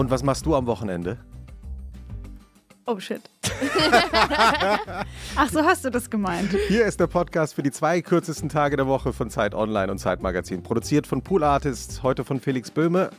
Und was machst du am Wochenende? Oh shit. Ach, so hast du das gemeint. Hier ist der Podcast für die zwei kürzesten Tage der Woche von Zeit Online und Zeit Magazin. Produziert von Pool Artists, heute von Felix Böhme.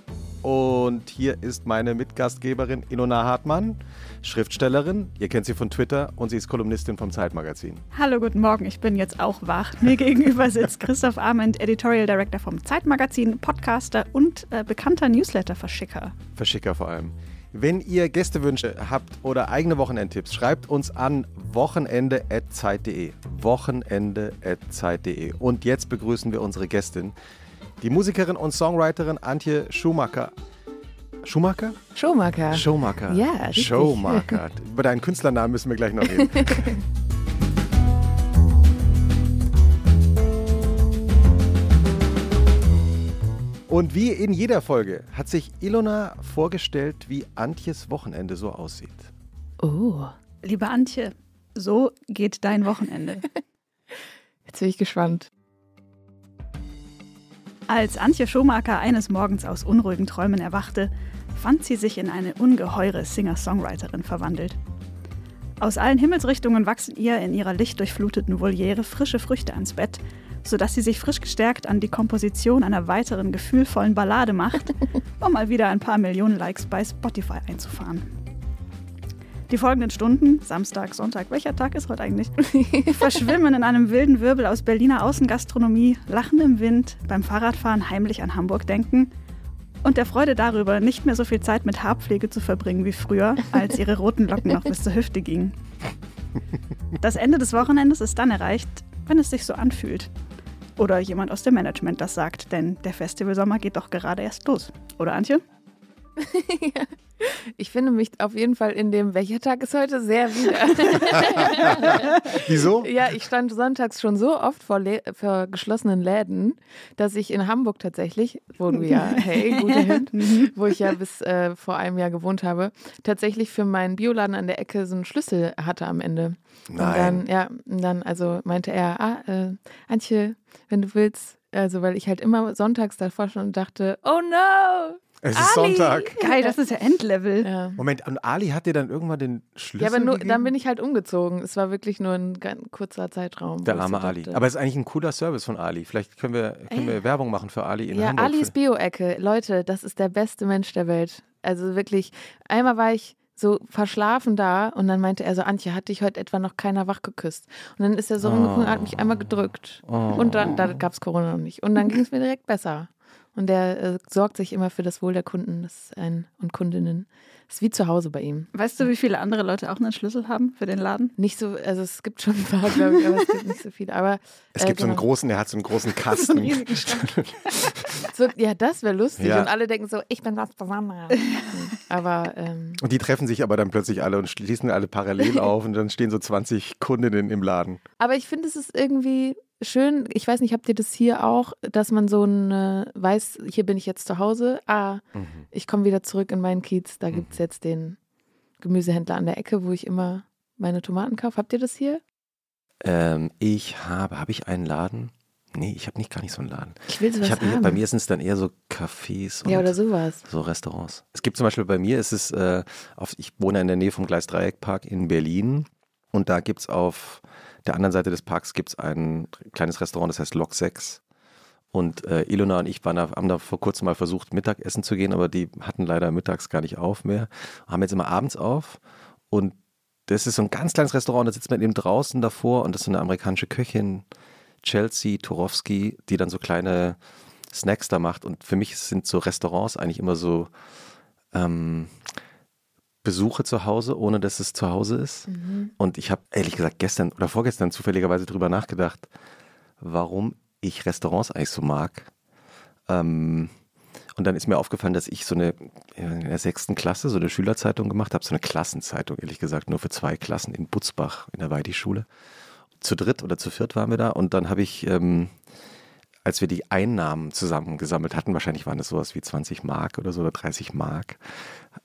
Und hier ist meine Mitgastgeberin Ilona Hartmann, Schriftstellerin. Ihr kennt sie von Twitter und sie ist Kolumnistin vom Zeitmagazin. Hallo, guten Morgen. Ich bin jetzt auch wach. Mir gegenüber sitzt Christoph Arment, Editorial Director vom Zeitmagazin, Podcaster und äh, bekannter Newsletter-Verschicker. Verschicker vor allem. Wenn ihr Gästewünsche habt oder eigene Wochenendtipps, schreibt uns an wochenende.zeit.de. Wochenende.zeit.de. Und jetzt begrüßen wir unsere Gästin, die Musikerin und Songwriterin Antje Schumacher. Schumacher? Schumacher. Schumacher. Ja, richtig. Schumacher. Über deinen Künstlernamen müssen wir gleich noch reden. Und wie in jeder Folge hat sich Ilona vorgestellt, wie Antjes Wochenende so aussieht. Oh, Liebe Antje, so geht dein Wochenende. jetzt bin ich gespannt. Als Antje Schumacher eines Morgens aus unruhigen Träumen erwachte, fand sie sich in eine ungeheure Singer-Songwriterin verwandelt. Aus allen Himmelsrichtungen wachsen ihr in ihrer lichtdurchfluteten Voliere frische Früchte ans Bett, sodass sie sich frisch gestärkt an die Komposition einer weiteren gefühlvollen Ballade macht, um mal wieder ein paar Millionen Likes bei Spotify einzufahren. Die folgenden Stunden, Samstag, Sonntag, welcher Tag ist heute eigentlich, verschwimmen in einem wilden Wirbel aus Berliner Außengastronomie, Lachen im Wind, beim Fahrradfahren heimlich an Hamburg denken und der Freude darüber, nicht mehr so viel Zeit mit Haarpflege zu verbringen wie früher, als ihre roten Locken noch bis zur Hüfte gingen. Das Ende des Wochenendes ist dann erreicht, wenn es sich so anfühlt. Oder jemand aus dem Management das sagt, denn der Festivalsommer geht doch gerade erst los. Oder Antje? Ich finde mich auf jeden Fall in dem, welcher Tag ist heute, sehr wieder. Wieso? ja, ich stand sonntags schon so oft vor, vor geschlossenen Läden, dass ich in Hamburg tatsächlich, wo du ja, hey, guter Hint, wo ich ja bis äh, vor einem Jahr gewohnt habe, tatsächlich für meinen Bioladen an der Ecke so einen Schlüssel hatte am Ende. Und Nein. dann, ja, und dann also meinte er, ah, äh, Antje, wenn du willst, also weil ich halt immer sonntags davor schon und dachte, oh no! Es ist Ali! Sonntag. Geil, das ist ja Endlevel. Ja. Moment, und Ali hat dir dann irgendwann den Schlüssel Ja, aber nur, gegeben? dann bin ich halt umgezogen. Es war wirklich nur ein ganz kurzer Zeitraum. Der arme Ali. dachte- Aber es ist eigentlich ein cooler Service von Ali. Vielleicht können wir, können wir Werbung machen für Ali in ja, Hamburg. Alis Bio-Ecke. Leute, das ist der beste Mensch der Welt. Also wirklich, einmal war ich so verschlafen da und dann meinte er so, Antje, hat dich heute etwa noch keiner wach geküsst? Und dann ist er so rumgekommen und hat mich einmal gedrückt. Oh. Und dann, da gab es Corona noch nicht. Und dann ging es mir direkt besser. Und der äh, sorgt sich immer für das Wohl der Kunden das ein, und Kundinnen. Ist wie zu Hause bei ihm. Weißt du, wie viele andere Leute auch einen Schlüssel haben für den Laden? Nicht so, also es gibt schon ein paar, glaube ich, aber es gibt nicht so viele. Aber Es äh, gibt so einen genau. großen, der hat so einen großen Kasten. So, ja, das wäre lustig. Ja. Und alle denken so, ich bin das Besondere. Aber ähm, Und die treffen sich aber dann plötzlich alle und schließen alle parallel auf und dann stehen so 20 Kundinnen im Laden. Aber ich finde, es ist irgendwie schön, ich weiß nicht, habt ihr das hier auch, dass man so ein, äh, weiß, hier bin ich jetzt zu Hause, ah, Mhm. ich komme wieder zurück in meinen Kiez, da gibt es jetzt den Gemüsehändler an der Ecke, wo ich immer meine Tomaten kaufe. Habt ihr das hier? Ähm, ich habe, habe ich einen Laden? Nee, ich habe nicht gar nicht so einen Laden. Ich will sowas Ich hab, haben. bei mir sind es dann eher so Cafés und ja, oder sowas. so Restaurants. Es gibt zum Beispiel bei mir, ist es, äh, auf, ich wohne in der Nähe vom Gleisdreieckpark in Berlin und da gibt es auf der anderen Seite des Parks gibt's ein kleines Restaurant, das heißt Lok 6. Und äh, Ilona und ich waren da, haben da vor kurzem mal versucht, Mittagessen zu gehen, aber die hatten leider mittags gar nicht auf mehr. Haben jetzt immer abends auf. Und das ist so ein ganz kleines Restaurant, da sitzt man eben draußen davor und das ist so eine amerikanische Köchin, Chelsea Turowski, die dann so kleine Snacks da macht. Und für mich sind so Restaurants eigentlich immer so ähm, Besuche zu Hause, ohne dass es zu Hause ist. Und ich habe ehrlich gesagt gestern oder vorgestern zufälligerweise drüber nachgedacht, warum ich Restaurants eigentlich so mag. Ähm, und dann ist mir aufgefallen, dass ich so eine in der sechsten Klasse so eine Schülerzeitung gemacht habe, so eine Klassenzeitung, ehrlich gesagt, nur für zwei Klassen in Butzbach in der Weidi-Schule. Zu dritt oder zu viert waren wir da und dann habe ich, ähm, als wir die Einnahmen zusammengesammelt hatten, wahrscheinlich waren das sowas wie 20 Mark oder so oder 30 Mark,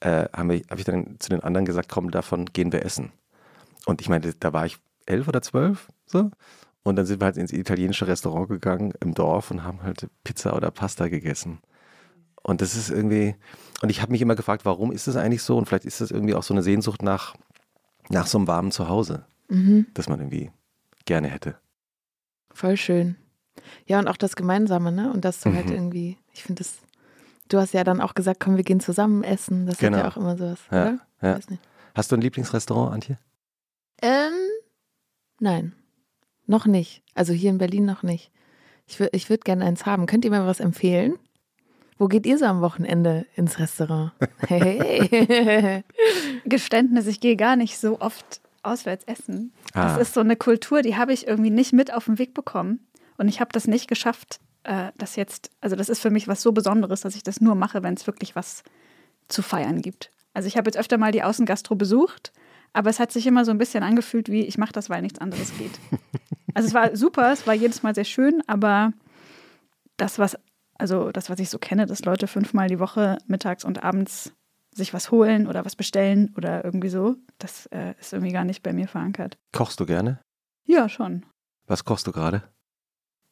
äh, habe ich, hab ich dann zu den anderen gesagt, komm, davon gehen wir essen. Und ich meine, da war ich elf oder zwölf, so. Und dann sind wir halt ins italienische Restaurant gegangen im Dorf und haben halt Pizza oder Pasta gegessen. Und das ist irgendwie, und ich habe mich immer gefragt, warum ist das eigentlich so? Und vielleicht ist das irgendwie auch so eine Sehnsucht nach, nach so einem warmen Zuhause, Mhm. das man irgendwie gerne hätte. Voll schön. Ja, und auch das Gemeinsame, ne? Und dass du halt Mhm. irgendwie, ich finde das, du hast ja dann auch gesagt, komm, wir gehen zusammen essen. Das Genau. ist ja auch immer sowas, Ja, oder? ja. Hast du ein Lieblingsrestaurant, Antje? Ähm, nein. Noch nicht. Also hier in Berlin noch nicht. Ich, ich würde gerne eins haben. Könnt ihr mir was empfehlen? Wo geht ihr so am Wochenende ins Restaurant? Hey. Geständnis, ich gehe gar nicht so oft auswärts essen. Ah. Das ist so eine Kultur, die habe ich irgendwie nicht mit auf den Weg bekommen. Und ich habe das nicht geschafft, äh, das jetzt, also das ist für mich was so Besonderes, dass ich das nur mache, wenn es wirklich was zu feiern gibt. Also ich habe jetzt öfter mal die Außengastro besucht, aber es hat sich immer so ein bisschen angefühlt wie, ich mache das, weil nichts anderes geht. Also es war super, es war jedes Mal sehr schön, aber das, was, also das, was ich so kenne, dass Leute fünfmal die Woche mittags und abends sich was holen oder was bestellen oder irgendwie so, das äh, ist irgendwie gar nicht bei mir verankert. Kochst du gerne? Ja, schon. Was kochst du gerade?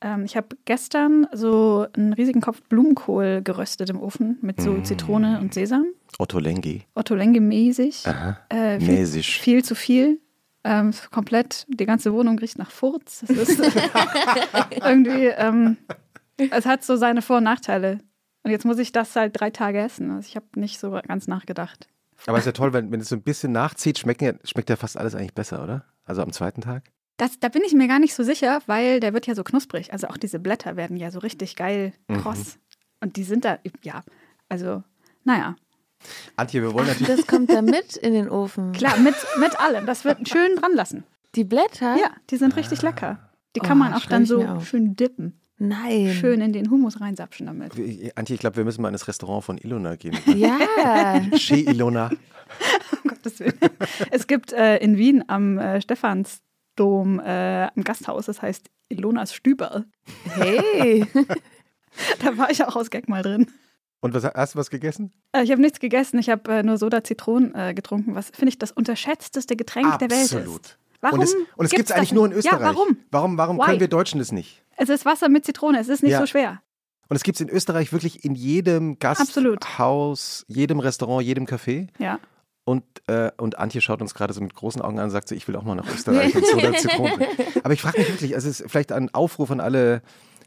Ähm, ich habe gestern so einen riesigen Kopf Blumenkohl geröstet im Ofen mit so Mm. Zitrone und Sesam. Otto Lengi. Otto Lenge mäßig. Aha. Äh, viel, Mäßig. viel zu viel. Ähm, komplett, die ganze Wohnung riecht nach Furz. Das ist irgendwie, ähm, es hat so seine Vor- und Nachteile. Und jetzt muss ich das halt drei Tage essen. Also ich habe nicht so ganz nachgedacht. Aber ist ja toll, wenn, wenn es so ein bisschen nachzieht, schmeckt ja, schmeckt ja fast alles eigentlich besser, oder? Also am zweiten Tag? Das, da bin ich mir gar nicht so sicher, weil der wird ja so knusprig. Also auch diese Blätter werden ja so richtig geil kross. Und die sind da, ja, also, naja. Antje, wir wollen natürlich. Das kommt da mit in den Ofen. Klar, mit, mit allem. Das wird schön dran lassen. Die Blätter? Ja, die sind richtig lecker. Die kann Oh, man auch dann so schön dippen. Nein. Schön in den Humus reinsapschen damit. Antje, ich glaube, wir müssen mal in das Restaurant von Ilona gehen. Ja. Chez Ilona. Um Gottes Willen. Es gibt äh, in Wien am äh, Stephansdom äh, ein Gasthaus, das heißt Ilonas Stüberl. Hey. Da war ich auch aus Gag mal drin. Und was, hast du was gegessen? Äh, ich habe nichts gegessen, ich habe äh, nur Soda Zitronen äh, getrunken, was finde ich das unterschätzteste Getränk der Welt ist. Absolut. Warum und es, und es gibt es eigentlich nur in? Österreich. Ja, warum? Warum, warum Why? können wir Deutschen das nicht? Es ist Wasser mit Zitrone, es ist nicht Ja. so schwer. Und es gibt es in Österreich wirklich in jedem Absolut. Gasthaus, jedem Restaurant, jedem Café. Ja. Und, äh, und Antje schaut uns gerade so mit großen Augen an und sagt so, ich will auch mal nach Österreich und Soda Zitrone. Aber ich frage mich wirklich, also es ist vielleicht ein Aufruf an alle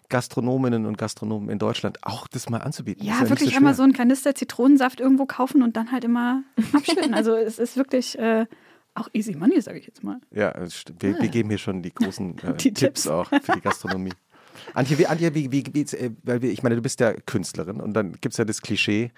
Gastronominnen und Gastronomen in Deutschland, auch das mal anzubieten. Ja, nicht wirklich so einmal so einen Kanister Zitronensaft irgendwo kaufen und dann halt immer abschütten. also es ist wirklich äh, auch easy money, sage ich jetzt mal. Ja, stimmt. wir, wir geben hier schon die großen äh, Die Tipps. Tipps. auch für die Gastronomie. Antje, wie, Antje, wie, wie, wie, äh, weil wir, ich meine, du bist ja Künstlerin und dann gibt es ja das Klischee,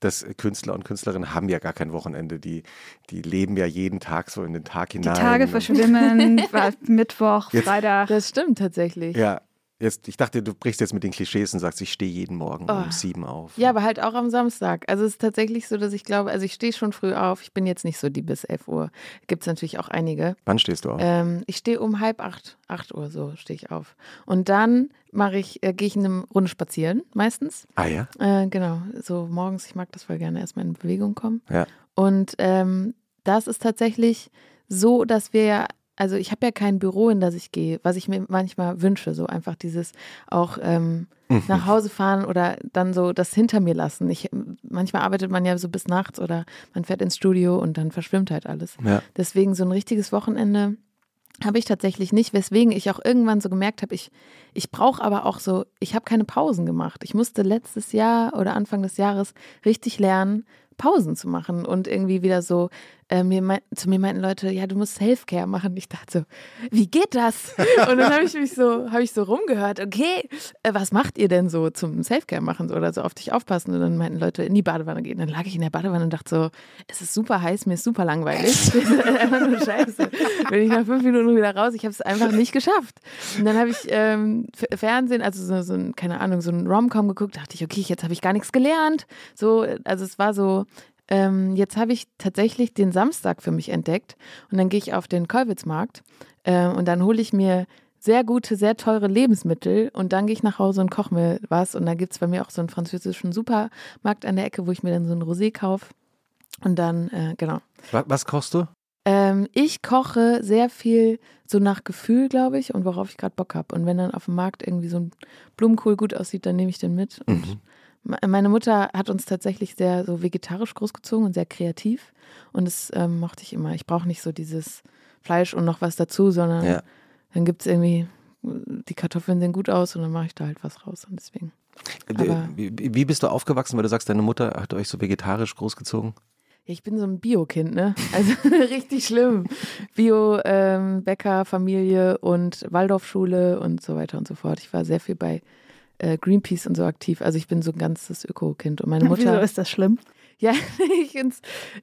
dass Künstler und Künstlerinnen haben ja gar kein Wochenende. Die, die leben ja jeden Tag so in den Tag Die hinein. Tage und- verschwimmen, Mittwoch, Jetzt- Freitag. Das stimmt tatsächlich. Ja, jetzt, ich dachte, du brichst jetzt mit den Klischees und sagst, ich stehe jeden Morgen Oh. um sieben auf. Ja, aber halt auch am Samstag. Also es ist tatsächlich so, dass ich glaube, also ich stehe schon früh auf. Ich bin jetzt nicht so die bis 11 Uhr. Gibt es natürlich auch einige. Wann stehst du auf? Ähm, ich stehe um halb acht, acht Uhr so stehe ich auf. Und dann mache ich, äh, gehe ich eine Runde spazieren meistens. ah ja? Äh, genau, so morgens, ich mag das voll gerne, erstmal in Bewegung kommen. Ja. Und ähm, das ist tatsächlich so, dass wir ja, also ich habe ja kein Büro, in das ich gehe, was ich mir manchmal wünsche, so einfach dieses auch ähm, Mhm. nach Hause fahren oder dann so das hinter mir lassen. Ich, manchmal arbeitet man ja so bis nachts oder man fährt ins Studio und dann verschwimmt halt alles. Ja. Deswegen so ein richtiges Wochenende habe ich tatsächlich nicht, weswegen ich auch irgendwann so gemerkt habe, ich, ich brauche aber auch so, ich habe keine Pausen gemacht. Ich musste letztes Jahr oder Anfang des Jahres richtig lernen, Pausen zu machen und irgendwie wieder so, äh, mir mein, zu mir meinten Leute, ja, du musst Selfcare machen. Ich dachte so, wie geht das? Und dann habe ich mich so, habe ich so rumgehört, okay, äh, was macht ihr denn so zum Selfcare machen oder so auf dich aufpassen? Und dann meinten Leute, in die Badewanne gehen. Dann lag ich in der Badewanne und dachte so, es ist super heiß, mir ist super langweilig. Einfach nur scheiße. Bin ich nach fünf Minuten wieder raus, ich habe es einfach nicht geschafft. Und dann habe ich ähm, Fernsehen, also so, so ein, keine Ahnung, so ein Rom-Com geguckt, dachte ich, okay, jetzt habe ich gar nichts gelernt. So, also es war so, ähm, jetzt habe ich tatsächlich den Samstag für mich entdeckt und dann gehe ich auf den Kollwitzmarkt äh, und dann hole ich mir sehr gute, sehr teure Lebensmittel und dann gehe ich nach Hause und koche mir was und da gibt es bei mir auch so einen französischen Supermarkt an der Ecke, wo ich mir dann so ein Rosé kaufe und dann, äh, genau. Was, was kochst du? Ähm, ich koche sehr viel so nach Gefühl, glaube ich, und worauf ich gerade Bock habe. Und wenn dann auf dem Markt irgendwie so ein Blumenkohl gut aussieht, dann nehme ich den mit und Mhm. Meine Mutter hat uns tatsächlich sehr so vegetarisch großgezogen und sehr kreativ. Und das ähm, mochte ich immer. Ich brauche nicht so dieses Fleisch und noch was dazu, sondern Ja. dann gibt es irgendwie, die Kartoffeln sehen gut aus und dann mache ich da halt was raus. Und deswegen. Aber- Wie, bist du aufgewachsen, weil du sagst, deine Mutter hat euch so vegetarisch großgezogen? Ich bin so ein Bio-Kind, ne? Also richtig schlimm. Bio, ähm, Familie und Waldorfschule und so weiter und so fort. Ich war sehr viel bei äh, Greenpeace und so aktiv. Also ich bin so ein ganzes Öko-Kind. Und meine Wieso Mutter. ist das schlimm? Ja, ich,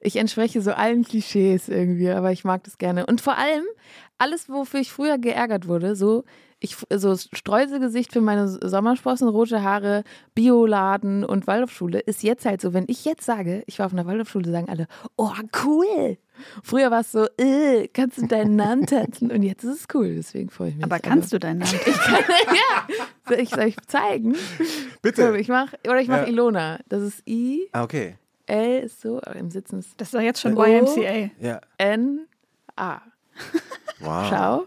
ich entspreche so allen Klischees irgendwie, aber ich mag das gerne. Und vor allem, alles, wofür ich früher geärgert wurde, so, ich, so Streuselgesicht für meine Sommersprossen, rote Haare, Bioladen und Waldorfschule, ist jetzt halt so, wenn ich jetzt sage, ich war auf einer Waldorfschule, sagen alle, oh, cool. Früher war es so, äh, kannst du deinen Namen tanzen? Und jetzt ist es cool, deswegen freue ich mich. Aber kannst du deinen Namen? ja, soll ich, soll ich zeigen? So, ich mach, oder ich mache Ja. Ilona. Das ist I, Ah, okay. L ist so, aber im Sitzen ist Das ist doch jetzt schon. YMCA. Ja. N, A. Wow. Schau.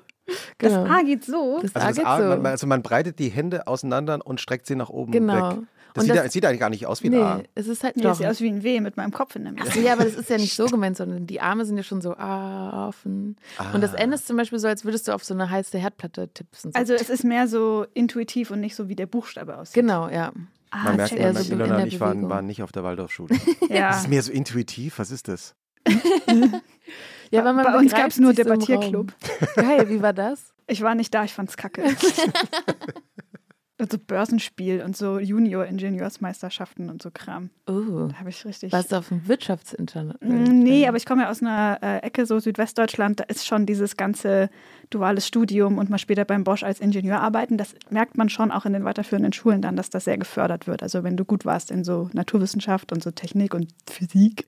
Das Genau. A geht so. Das Also, A das geht A, so. man, also man breitet die Hände auseinander und streckt sie nach oben Genau. weg. Das Und sieht, das- sieht eigentlich gar nicht aus wie ein nee, A. es ist halt Nee, das sieht aus wie ein W mit meinem Kopf in der Mitte. Ja, aber das ist ja nicht so gemeint, sondern die Arme sind ja schon so ah, offen. Und das N ist zum Beispiel so, als würdest du auf so eine heiße Herdplatte tippsen. So. Also es ist mehr so intuitiv und nicht so, wie der Buchstabe aussieht. genau, ja. Ah, Man merkt, man merkt so Ilona und ich waren, waren nicht auf der Waldorfschule. Ja. Das ist mehr so intuitiv. Was ist das? ja weil man Bei uns gab es nur Debattierclub. Geil, wie war das? Ich war nicht da, ich fand's kacke. und so Börsenspiel und so Junior-Ingenieursmeisterschaften und so Kram. Oh. Da habe ich richtig. Warst du auf dem Wirtschaftsinternat? Mm, Nee, aber ich komme ja aus einer äh, Ecke, so Südwestdeutschland, da ist schon dieses ganze duales Studium und mal später beim Bosch als Ingenieur arbeiten. Das merkt man schon auch in den weiterführenden Schulen dann, dass das sehr gefördert wird. Also wenn du gut warst in so Naturwissenschaft und so Technik und Physik,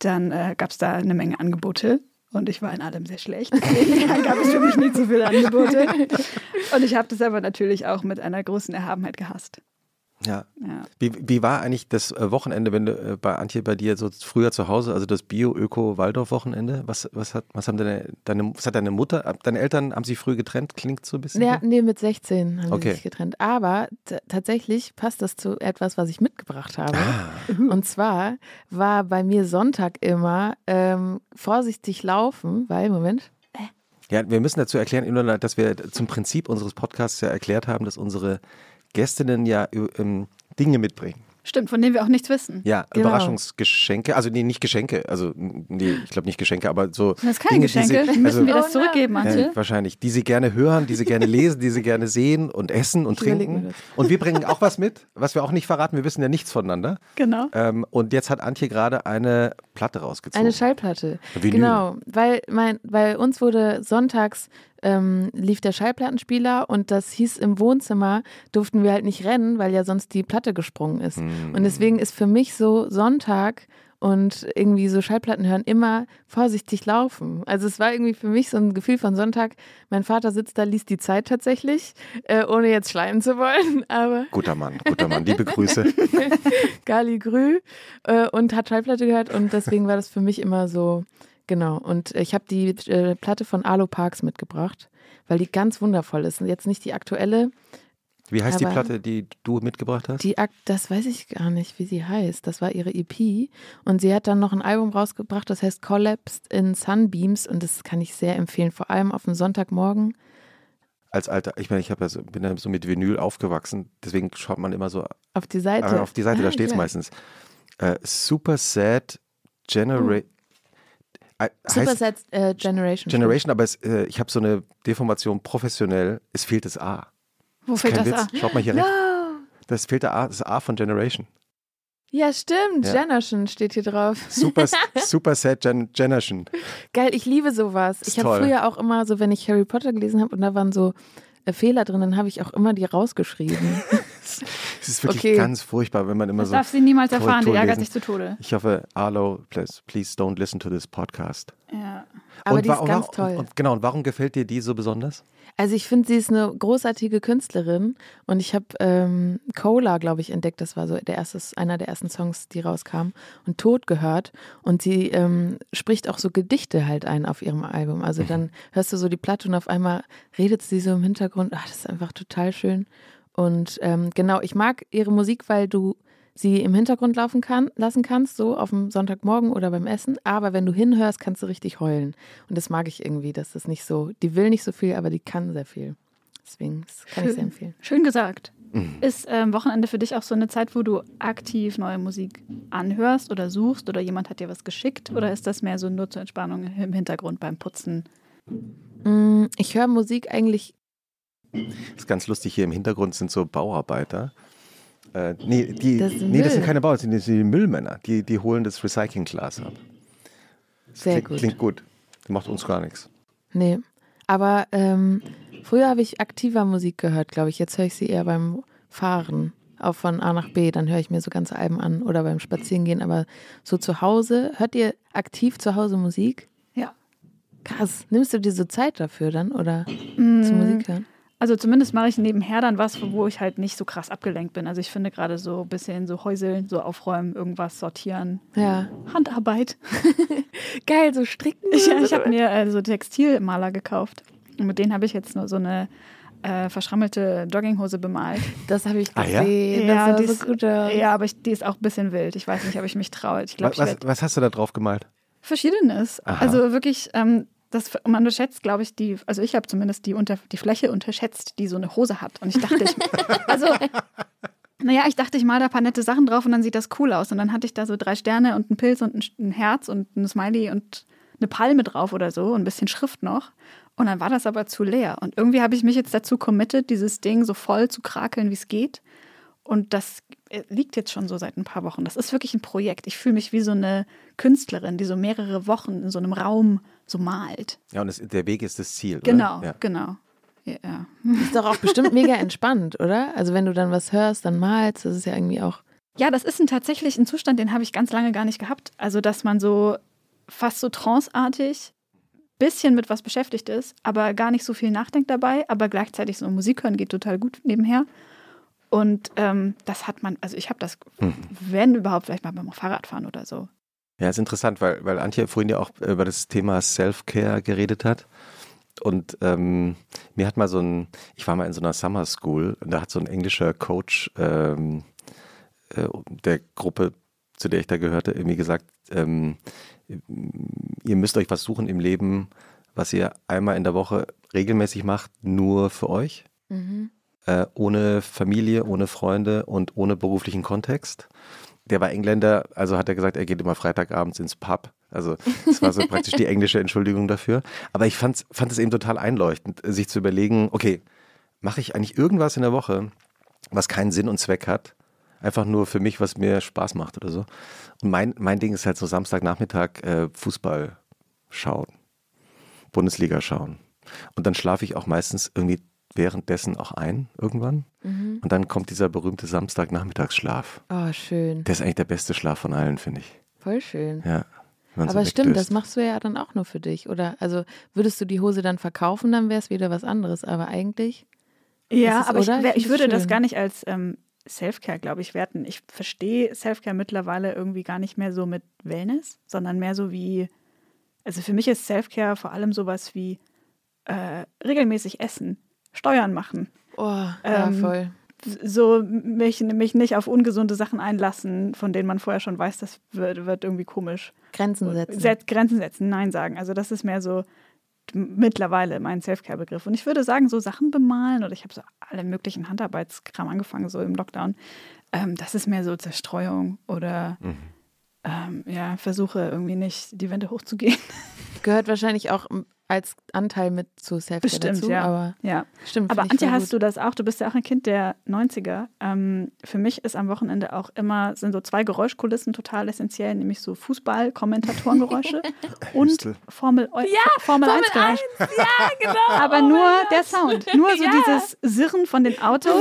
dann äh, gab es da eine Menge Angebote. Und ich war in allem sehr schlecht. Deswegen gab es für mich nicht so viele Angebote. Und ich habe das aber natürlich auch mit einer großen Erhabenheit gehasst. Ja. Ja. Wie, wie war eigentlich das äh, Wochenende, wenn du äh, bei Antje bei dir so früher zu Hause, also das Bio-Öko-Waldorf-Wochenende? Was, was, hat, was haben deine, deine, was hat deine Mutter, äh, deine Eltern, haben sie früh getrennt? Klingt so ein bisschen? Ja, nee, mit 16 haben Okay. sie sich getrennt. Aber tatsächlich passt das zu etwas, was ich mitgebracht habe. Ah, Und zwar war bei mir Sonntag immer ähm, vorsichtig laufen, weil, Moment, Ja, wir müssen dazu erklären, dass wir zum Prinzip unseres Podcasts ja erklärt haben, dass unsere Gästinnen ja ähm, Dinge mitbringen. Stimmt, von denen wir auch nichts wissen. Ja, Genau. Überraschungsgeschenke, also nee, nicht Geschenke, also nee, ich glaube nicht Geschenke, aber so Das ist keine Dinge, die Geschenke. sie, Müssen also, wir das Oh, zurückgeben. Antje? ja, wahrscheinlich, die sie gerne hören, die sie gerne lesen, die sie gerne sehen und essen und Ich trinken. Und wir bringen auch was mit, was wir auch nicht verraten, wir wissen ja nichts voneinander. Genau. Ähm, und jetzt hat Antje gerade eine Platte rausgezogen. eine Schallplatte. Vinyl. Genau, weil mein, bei uns wurde sonntags ähm, lief der Schallplattenspieler und das hieß im Wohnzimmer, durften wir halt nicht rennen, weil ja sonst die Platte gesprungen ist. Mm. Und deswegen ist für mich so Sonntag und irgendwie so Schallplatten hören immer vorsichtig laufen. Also es war irgendwie für mich so ein Gefühl von Sonntag. Mein Vater sitzt da, liest die Zeit tatsächlich, äh, ohne jetzt schleimen zu wollen, aber Guter Mann, guter Mann, liebe Grüße. Gali Grü äh, und hat Schallplatte gehört und deswegen war das für mich immer so, genau. Und ich habe die äh, Platte von Alo Parks mitgebracht, weil die ganz wundervoll ist. Und jetzt nicht die aktuelle, Wie heißt die Platte, die du mitgebracht hast? die Ak das weiß ich gar nicht, wie sie heißt. Das war ihre EP und sie hat dann noch ein Album rausgebracht, das heißt Collapsed in Sunbeams und das kann ich sehr empfehlen, vor allem auf dem Sonntagmorgen. Als alter, ich meine, ich ja so, bin ja so mit Vinyl aufgewachsen, deswegen schaut man immer so Auf die Seite. äh, auf die Seite, Ah, da steht es meistens. Äh, Super Sad Generation. Super Sad äh, Generation. Generation, aber es, äh, ich habe so eine Deformation professionell, es fehlt das A. Wo fällt Kein das Witz. an? Schaut mal hier No. rechts. Das fehlt der A, das A von Generation. Ja, stimmt. Ja. Generation steht hier drauf. Super, super Sad Gen Generation. Geil, ich liebe sowas. Ist Ich habe früher auch immer so, wenn ich Harry Potter gelesen habe und da waren so äh, Fehler drin, dann habe ich auch immer die rausgeschrieben. Es ist wirklich Okay. ganz furchtbar, wenn man immer Das so. darf sie niemals erfahren, die ärgert sich zu Tode. Ich hoffe, Arlo, please, please don't listen to this podcast. Ja. Aber und die ist wa- ganz toll. Und, genau, und warum gefällt dir die so besonders? Also ich finde, sie ist eine großartige Künstlerin und ich habe ähm, Cola, glaube ich, entdeckt. Das war so der erste, einer der ersten Songs, die rauskamen und Tod gehört. Und sie ähm, spricht auch so Gedichte halt ein auf ihrem Album. Also dann hörst du so die Platte und auf einmal redet sie so im Hintergrund. Ach, das ist einfach total schön. Und ähm, genau, ich mag ihre Musik, weil du sie im Hintergrund laufen kann, lassen kannst, so auf dem Sonntagmorgen oder beim Essen. Aber wenn du hinhörst, kannst du richtig heulen. Und das mag ich irgendwie, dass das nicht so, die will nicht so viel, aber die kann sehr viel. Deswegen, das kann Schön. ich sehr empfehlen. Schön gesagt. Mhm. Ist ähm, Wochenende für dich auch so eine Zeit, wo du aktiv neue Musik anhörst oder suchst oder jemand hat dir was geschickt? Oder ist das mehr so nur zur Entspannung im Hintergrund beim Putzen? Mm, Ich höre Musik eigentlich, Das ist ganz lustig, hier im Hintergrund sind so Bauarbeiter. Äh, nee, die, Das nee, das sind keine Bauarbeiter, das sind das sind die Müllmänner. Die, die holen das Recyclingglas ab. Das Sehr klingt, gut. Klingt gut. Das macht uns gar nichts. nee. Aber ähm, früher habe ich aktiver Musik gehört, glaube ich. Jetzt höre ich sie eher beim Fahren. Auch von A nach B, dann höre ich mir so ganze Alben an oder beim Spazierengehen. Aber so zu Hause, hört ihr aktiv zu Hause Musik? Ja. Krass. Nimmst du dir so Zeit dafür dann oder Mm, zu Musik hören? Also zumindest mache ich nebenher dann was, wo ich halt nicht so krass abgelenkt bin. Also ich finde gerade so ein bisschen so Häuseln, so aufräumen, irgendwas sortieren. Ja. Handarbeit. Geil, so stricken. Ich, ich habe mir äh, so Textilmaler gekauft. Und mit denen habe ich jetzt nur so eine äh, verschrammelte Jogginghose bemalt. Das habe ich Ah, ja? gesehen. Ja, das ist- so gut aus. Ja, aber ich, die ist auch ein bisschen wild. Ich weiß nicht, ob ich mich traue. Ich glaube, Was, ich was hast du da drauf gemalt? Verschiedenes. Aha. Also wirklich, ähm, das, man unterschätzt, glaube ich, die, also ich habe zumindest die, unter, die Fläche unterschätzt, die so eine Hose hat. Und ich dachte, ich, also, naja, ich dachte, ich mal da ein paar nette Sachen drauf und dann sieht das cool aus. Und dann hatte ich da so drei Sterne und einen Pilz und ein, ein Herz und ein Smiley und eine Palme drauf oder so und ein bisschen Schrift noch. Und dann war das aber zu leer. Und irgendwie habe ich mich jetzt dazu committed, dieses Ding so voll zu krakeln, wie es geht. Und das äh, liegt jetzt schon so seit ein paar Wochen. Das ist wirklich ein Projekt. Ich fühle mich wie so eine Künstlerin, die so mehrere Wochen in so einem Raum so malt. Ja, und das, der Weg ist das Ziel. Genau, Oder? Ja. genau. Ja, ja. Ist doch auch bestimmt mega entspannt, oder? Also wenn du dann was hörst, dann malst, das ist ja irgendwie auch. ja, das ist ein, tatsächlich ein Zustand, den habe ich ganz lange gar nicht gehabt. Also, dass man so fast so tranceartig bisschen mit was beschäftigt ist, aber gar nicht so viel nachdenkt dabei, aber gleichzeitig so Musik hören geht total gut nebenher. Und ähm, das hat man, also ich habe das, Mhm. wenn überhaupt, vielleicht mal beim Fahrradfahren oder so. Ja, ist interessant, weil, weil Antje vorhin ja auch über das Thema Self-Care geredet hat. Und ähm, mir hat mal so ein, ich war mal in so einer Summer School und da hat so ein englischer Coach ähm, äh, der Gruppe, zu der ich da gehörte, irgendwie gesagt, ähm, ihr müsst euch was suchen im Leben, was ihr einmal in der Woche regelmäßig macht, nur für euch, äh, ohne Familie, ohne Freunde und ohne beruflichen Kontext. Der war Engländer, also hat er gesagt, er geht immer Freitagabends ins Pub. Also das war so praktisch die englische Entschuldigung dafür. Aber ich fand, es eben total einleuchtend, sich zu überlegen, okay, mache ich eigentlich irgendwas in der Woche, was keinen Sinn und Zweck hat, einfach nur für mich, was mir Spaß macht oder so. Und mein, mein Ding ist halt so Samstagnachmittag äh, Fußball schauen, Bundesliga schauen. Und dann schlafe ich auch meistens irgendwie währenddessen auch ein, irgendwann. Und dann kommt dieser berühmte Samstagnachmittagsschlaf. Oh, schön. Der ist eigentlich der beste Schlaf von allen, finde ich. Voll schön. Ja. man so Aber stimmt, das machst du ja dann auch nur für dich, oder? Also würdest du die Hose dann verkaufen, dann wäre es wieder was anderes. Aber eigentlich, Ja, Ist es, aber ich, oder? Ich wär- ich würde es das schön. gar nicht als ähm, Selfcare, glaube ich, werten. Ich verstehe Selfcare mittlerweile irgendwie gar nicht mehr so mit Wellness, sondern mehr so wie, also für mich ist Selfcare vor allem sowas wie äh, regelmäßig essen, Steuern machen, oh, ja, Ähm, voll. so mich, mich nicht auf ungesunde Sachen einlassen, von denen man vorher schon weiß, das wird, wird irgendwie komisch. Grenzen setzen. Set, Grenzen setzen, Nein sagen. Also das ist mehr so mittlerweile mein Selfcare-Begriff. Und ich würde sagen, so Sachen bemalen oder ich habe so alle möglichen Handarbeitskram angefangen, so im Lockdown. Ähm, das ist mehr so Zerstreuung oder Mhm. ähm, ja, versuche irgendwie nicht die Wände hochzugehen. Gehört wahrscheinlich auch als Anteil mit zu Selfcare Bestimmt, dazu, ja. aber ja. stimmt. Aber Antje, hast gut. du das auch? Du bist ja auch ein Kind der 90er. Ähm, für mich ist am Wochenende auch immer, sind so zwei Geräuschkulissen total essentiell, nämlich so Fußball-Kommentatorengeräusche und Hüstel. Formel, Formel, 1 Geräusche. Ja, genau. Aber nur der Sound, nur so dieses Sirren von den Autos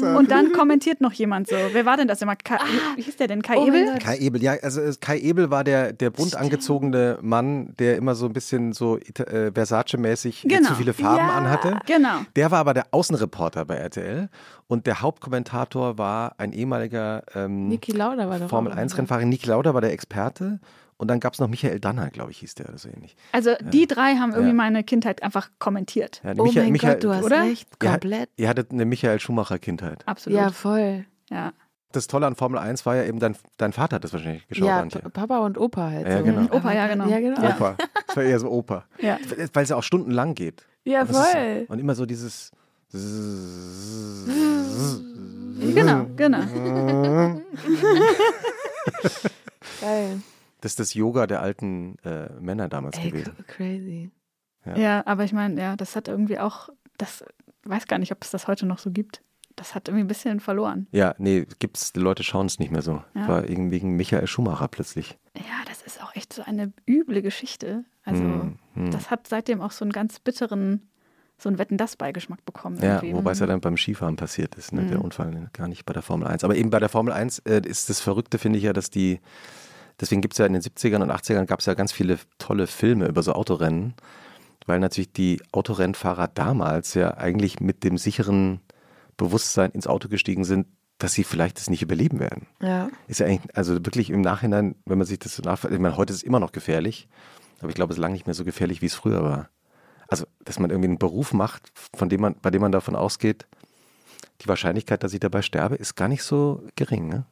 und dann kommentiert noch jemand so. Wer war denn das immer? Kai, wie hieß der denn? Kai Oh Ebel? Kai Ebel, ja, also es- Kai Ebel war der, der bunt angezogene Mann, der immer so ein bisschen so Ita- äh, Versace-mäßig Genau. zu viele Farben Ja. anhatte. Genau. Der war aber der Außenreporter bei RTL und der Hauptkommentator war ein ehemaliger ähm, Niki Lauda war doch Formel auch 1-Rennfahrer. Niki Lauda war der Experte und dann gab es noch Michael Danner, glaube ich, hieß der oder so ähnlich. Also die drei haben irgendwie Ja. meine Kindheit einfach kommentiert. Ja, Oh Michael, mein Michael, Gott, du hast oder? recht. ihr, Komplett. ihr hattet eine Michael Schumacher-Kindheit. Absolut. Ja, voll. Ja. Das Tolle an Formel 1 war ja eben, dein, dein Vater hat das wahrscheinlich geschaut, ja, Antje. Papa und Opa halt. Ja, so. genau. Opa, ja, genau. Ja, genau. Opa. Das war eher so Opa. Ja. Weil es ja auch stundenlang geht. Ja, Und das ist- voll. Und immer so dieses. Genau, genau. Geil. Das ist das Yoga der alten äh, Männer damals Ey, gewesen. crazy. Ja. Ja, aber ich meine, ja, das hat irgendwie auch, das weiß gar nicht, ob es das heute noch so gibt. Das hat irgendwie ein bisschen verloren. Ja, nee, gibt's, die Leute schauen es nicht mehr so. Ja. War irgendwie wegen Michael Schumacher plötzlich. Ja, das ist auch echt so eine üble Geschichte. Also, Hm, hm. das hat seitdem auch so einen ganz bitteren, so einen Wetten-Das-Beigeschmack bekommen. Ja, irgendwie. wobei es ja dann beim Skifahren passiert ist, ne? der Mhm. Unfall, ne? gar nicht bei der Formel 1. Aber eben bei der Formel 1 äh, ist das Verrückte, finde ich ja, dass die, deswegen gibt es ja in den 70ern und 80ern gab es ja ganz viele tolle Filme über so Autorennen, weil natürlich die Autorennfahrer damals ja eigentlich mit dem sicheren Bewusstsein ins Auto gestiegen sind, dass sie vielleicht das nicht überleben werden. Ja. Ist ja eigentlich, also wirklich im Nachhinein, wenn man sich das so nach, ich meine, heute ist es immer noch gefährlich, aber ich glaube, es ist lange nicht mehr so gefährlich, wie es früher war. Also, dass man irgendwie einen Beruf macht, von dem man, bei dem man davon ausgeht, die Wahrscheinlichkeit, dass ich dabei sterbe, ist gar nicht so gering. Ne?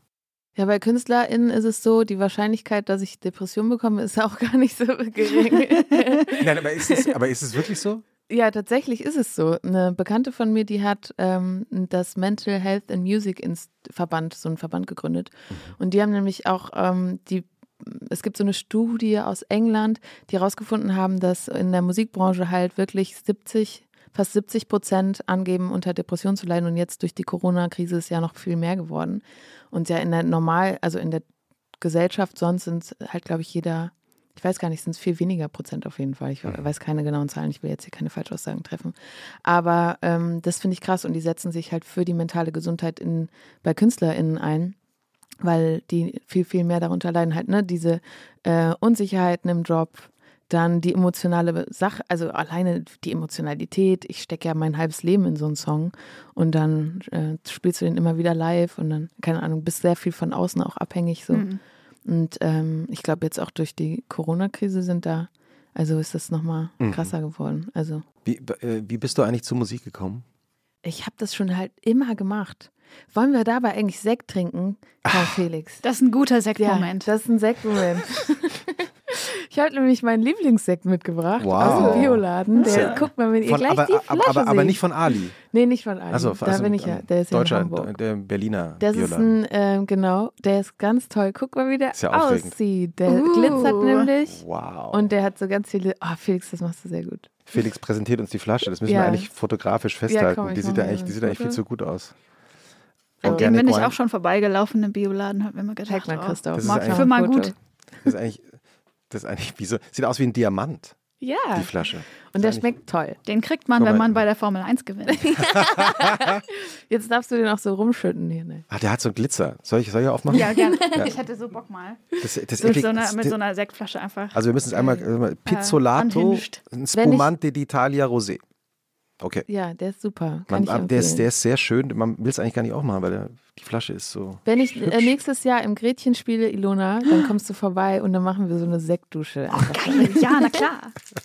Ja, bei KünstlerInnen ist es so, die Wahrscheinlichkeit, dass ich Depression bekomme, ist auch gar nicht so gering. Nein, aber ist es, aber ist es wirklich so? Ja, tatsächlich ist es so. Eine Bekannte von mir, die hat ähm, das Mental Health and Music Inst Verband, so einen Verband gegründet. Und die haben nämlich auch ähm, die es gibt so eine Studie aus England, die herausgefunden haben, dass in der Musikbranche halt wirklich 70, fast 70 Prozent angeben, unter Depression zu leiden. Und jetzt durch die Corona-Krise ist ja noch viel mehr geworden. Und ja in der Normal, also in der Gesellschaft sonst sind halt, glaube ich, jeder, ich weiß gar nicht, sind es viel weniger Prozent auf jeden Fall. Ich weiß keine genauen Zahlen, ich will jetzt hier keine Falschaussagen treffen. Aber ähm, das finde ich krass und die setzen sich halt für die mentale Gesundheit in, bei KünstlerInnen ein weil die viel, viel mehr darunter leiden, halt, ne, diese äh, Unsicherheiten im Job, dann die emotionale Sache, also alleine die Emotionalität, ich stecke ja mein halbes Leben in so einen Song und dann äh, spielst du den immer wieder live und dann, keine Ahnung, bist sehr viel von außen auch abhängig so. Mhm. Und ähm, ich glaube jetzt auch durch die Corona-Krise sind da, also ist das nochmal Mhm. krasser geworden. Also Wie, äh, wie bist du eigentlich zur Musik gekommen? ich habe das schon halt immer gemacht. Wollen wir dabei eigentlich Sekt trinken, Karl Felix? Das ist ein guter Sektmoment. Ja, das ist ein Sektmoment. ich habe nämlich meinen Lieblingssekt mitgebracht Wow. aus dem Bioladen. Der, Sehr- guck mal, wenn ihr Von, gleich aber, die Flasche aber, aber, aber nicht von Ali. Nee, nicht von Ali. Also, da also bin ich ja. Der ist Deutscher, in Hamburg. der Berliner Das ist Bioladen. ein, ähm, genau, der ist ganz toll. Guck mal, wie der Ist ja aussieht. Der Uh. glitzert nämlich. Wow. Und der hat so ganz viele. Ah, Felix, das machst du sehr gut. Felix präsentiert uns die Flasche. Das müssen Ja. wir eigentlich fotografisch festhalten. komm, die sieht ja eigentlich, die sieht ja eigentlich viel zu gut aus. An dem bin ich auch schon vorbeigelaufen im Bioladen, habe immer gedacht, oh, Christoph. Das ist für mal gut. Das ist eigentlich, das ist eigentlich wie so, sieht aus wie ein Diamant, Ja. die Flasche. Und der schmeckt toll. Den kriegt man, wenn mal. man bei der Formel 1 gewinnt. Jetzt darfst du den auch so rumschütten hier. Ne? Ah, der hat so Glitzer. Soll ich, soll ich aufmachen? ja, gerne. Ja. Ich hätte so Bock mal. Das, das Mit so, einer, mit so einer Sektflasche einfach. also wir müssen es einmal, äh, Pizzolato, ein Spumante d'Italia Rosé. Okay. Ja, der ist super. Man, ich der, ist, der ist sehr schön. Man will es eigentlich gar nicht aufmachen, weil der, die Flasche ist so. Wenn ich äh, hübsch. nächstes Jahr im Gretchen spiele, Ilona, dann kommst du vorbei und dann machen wir so eine Sektdusche. Einfach. Geil, ja, na klar.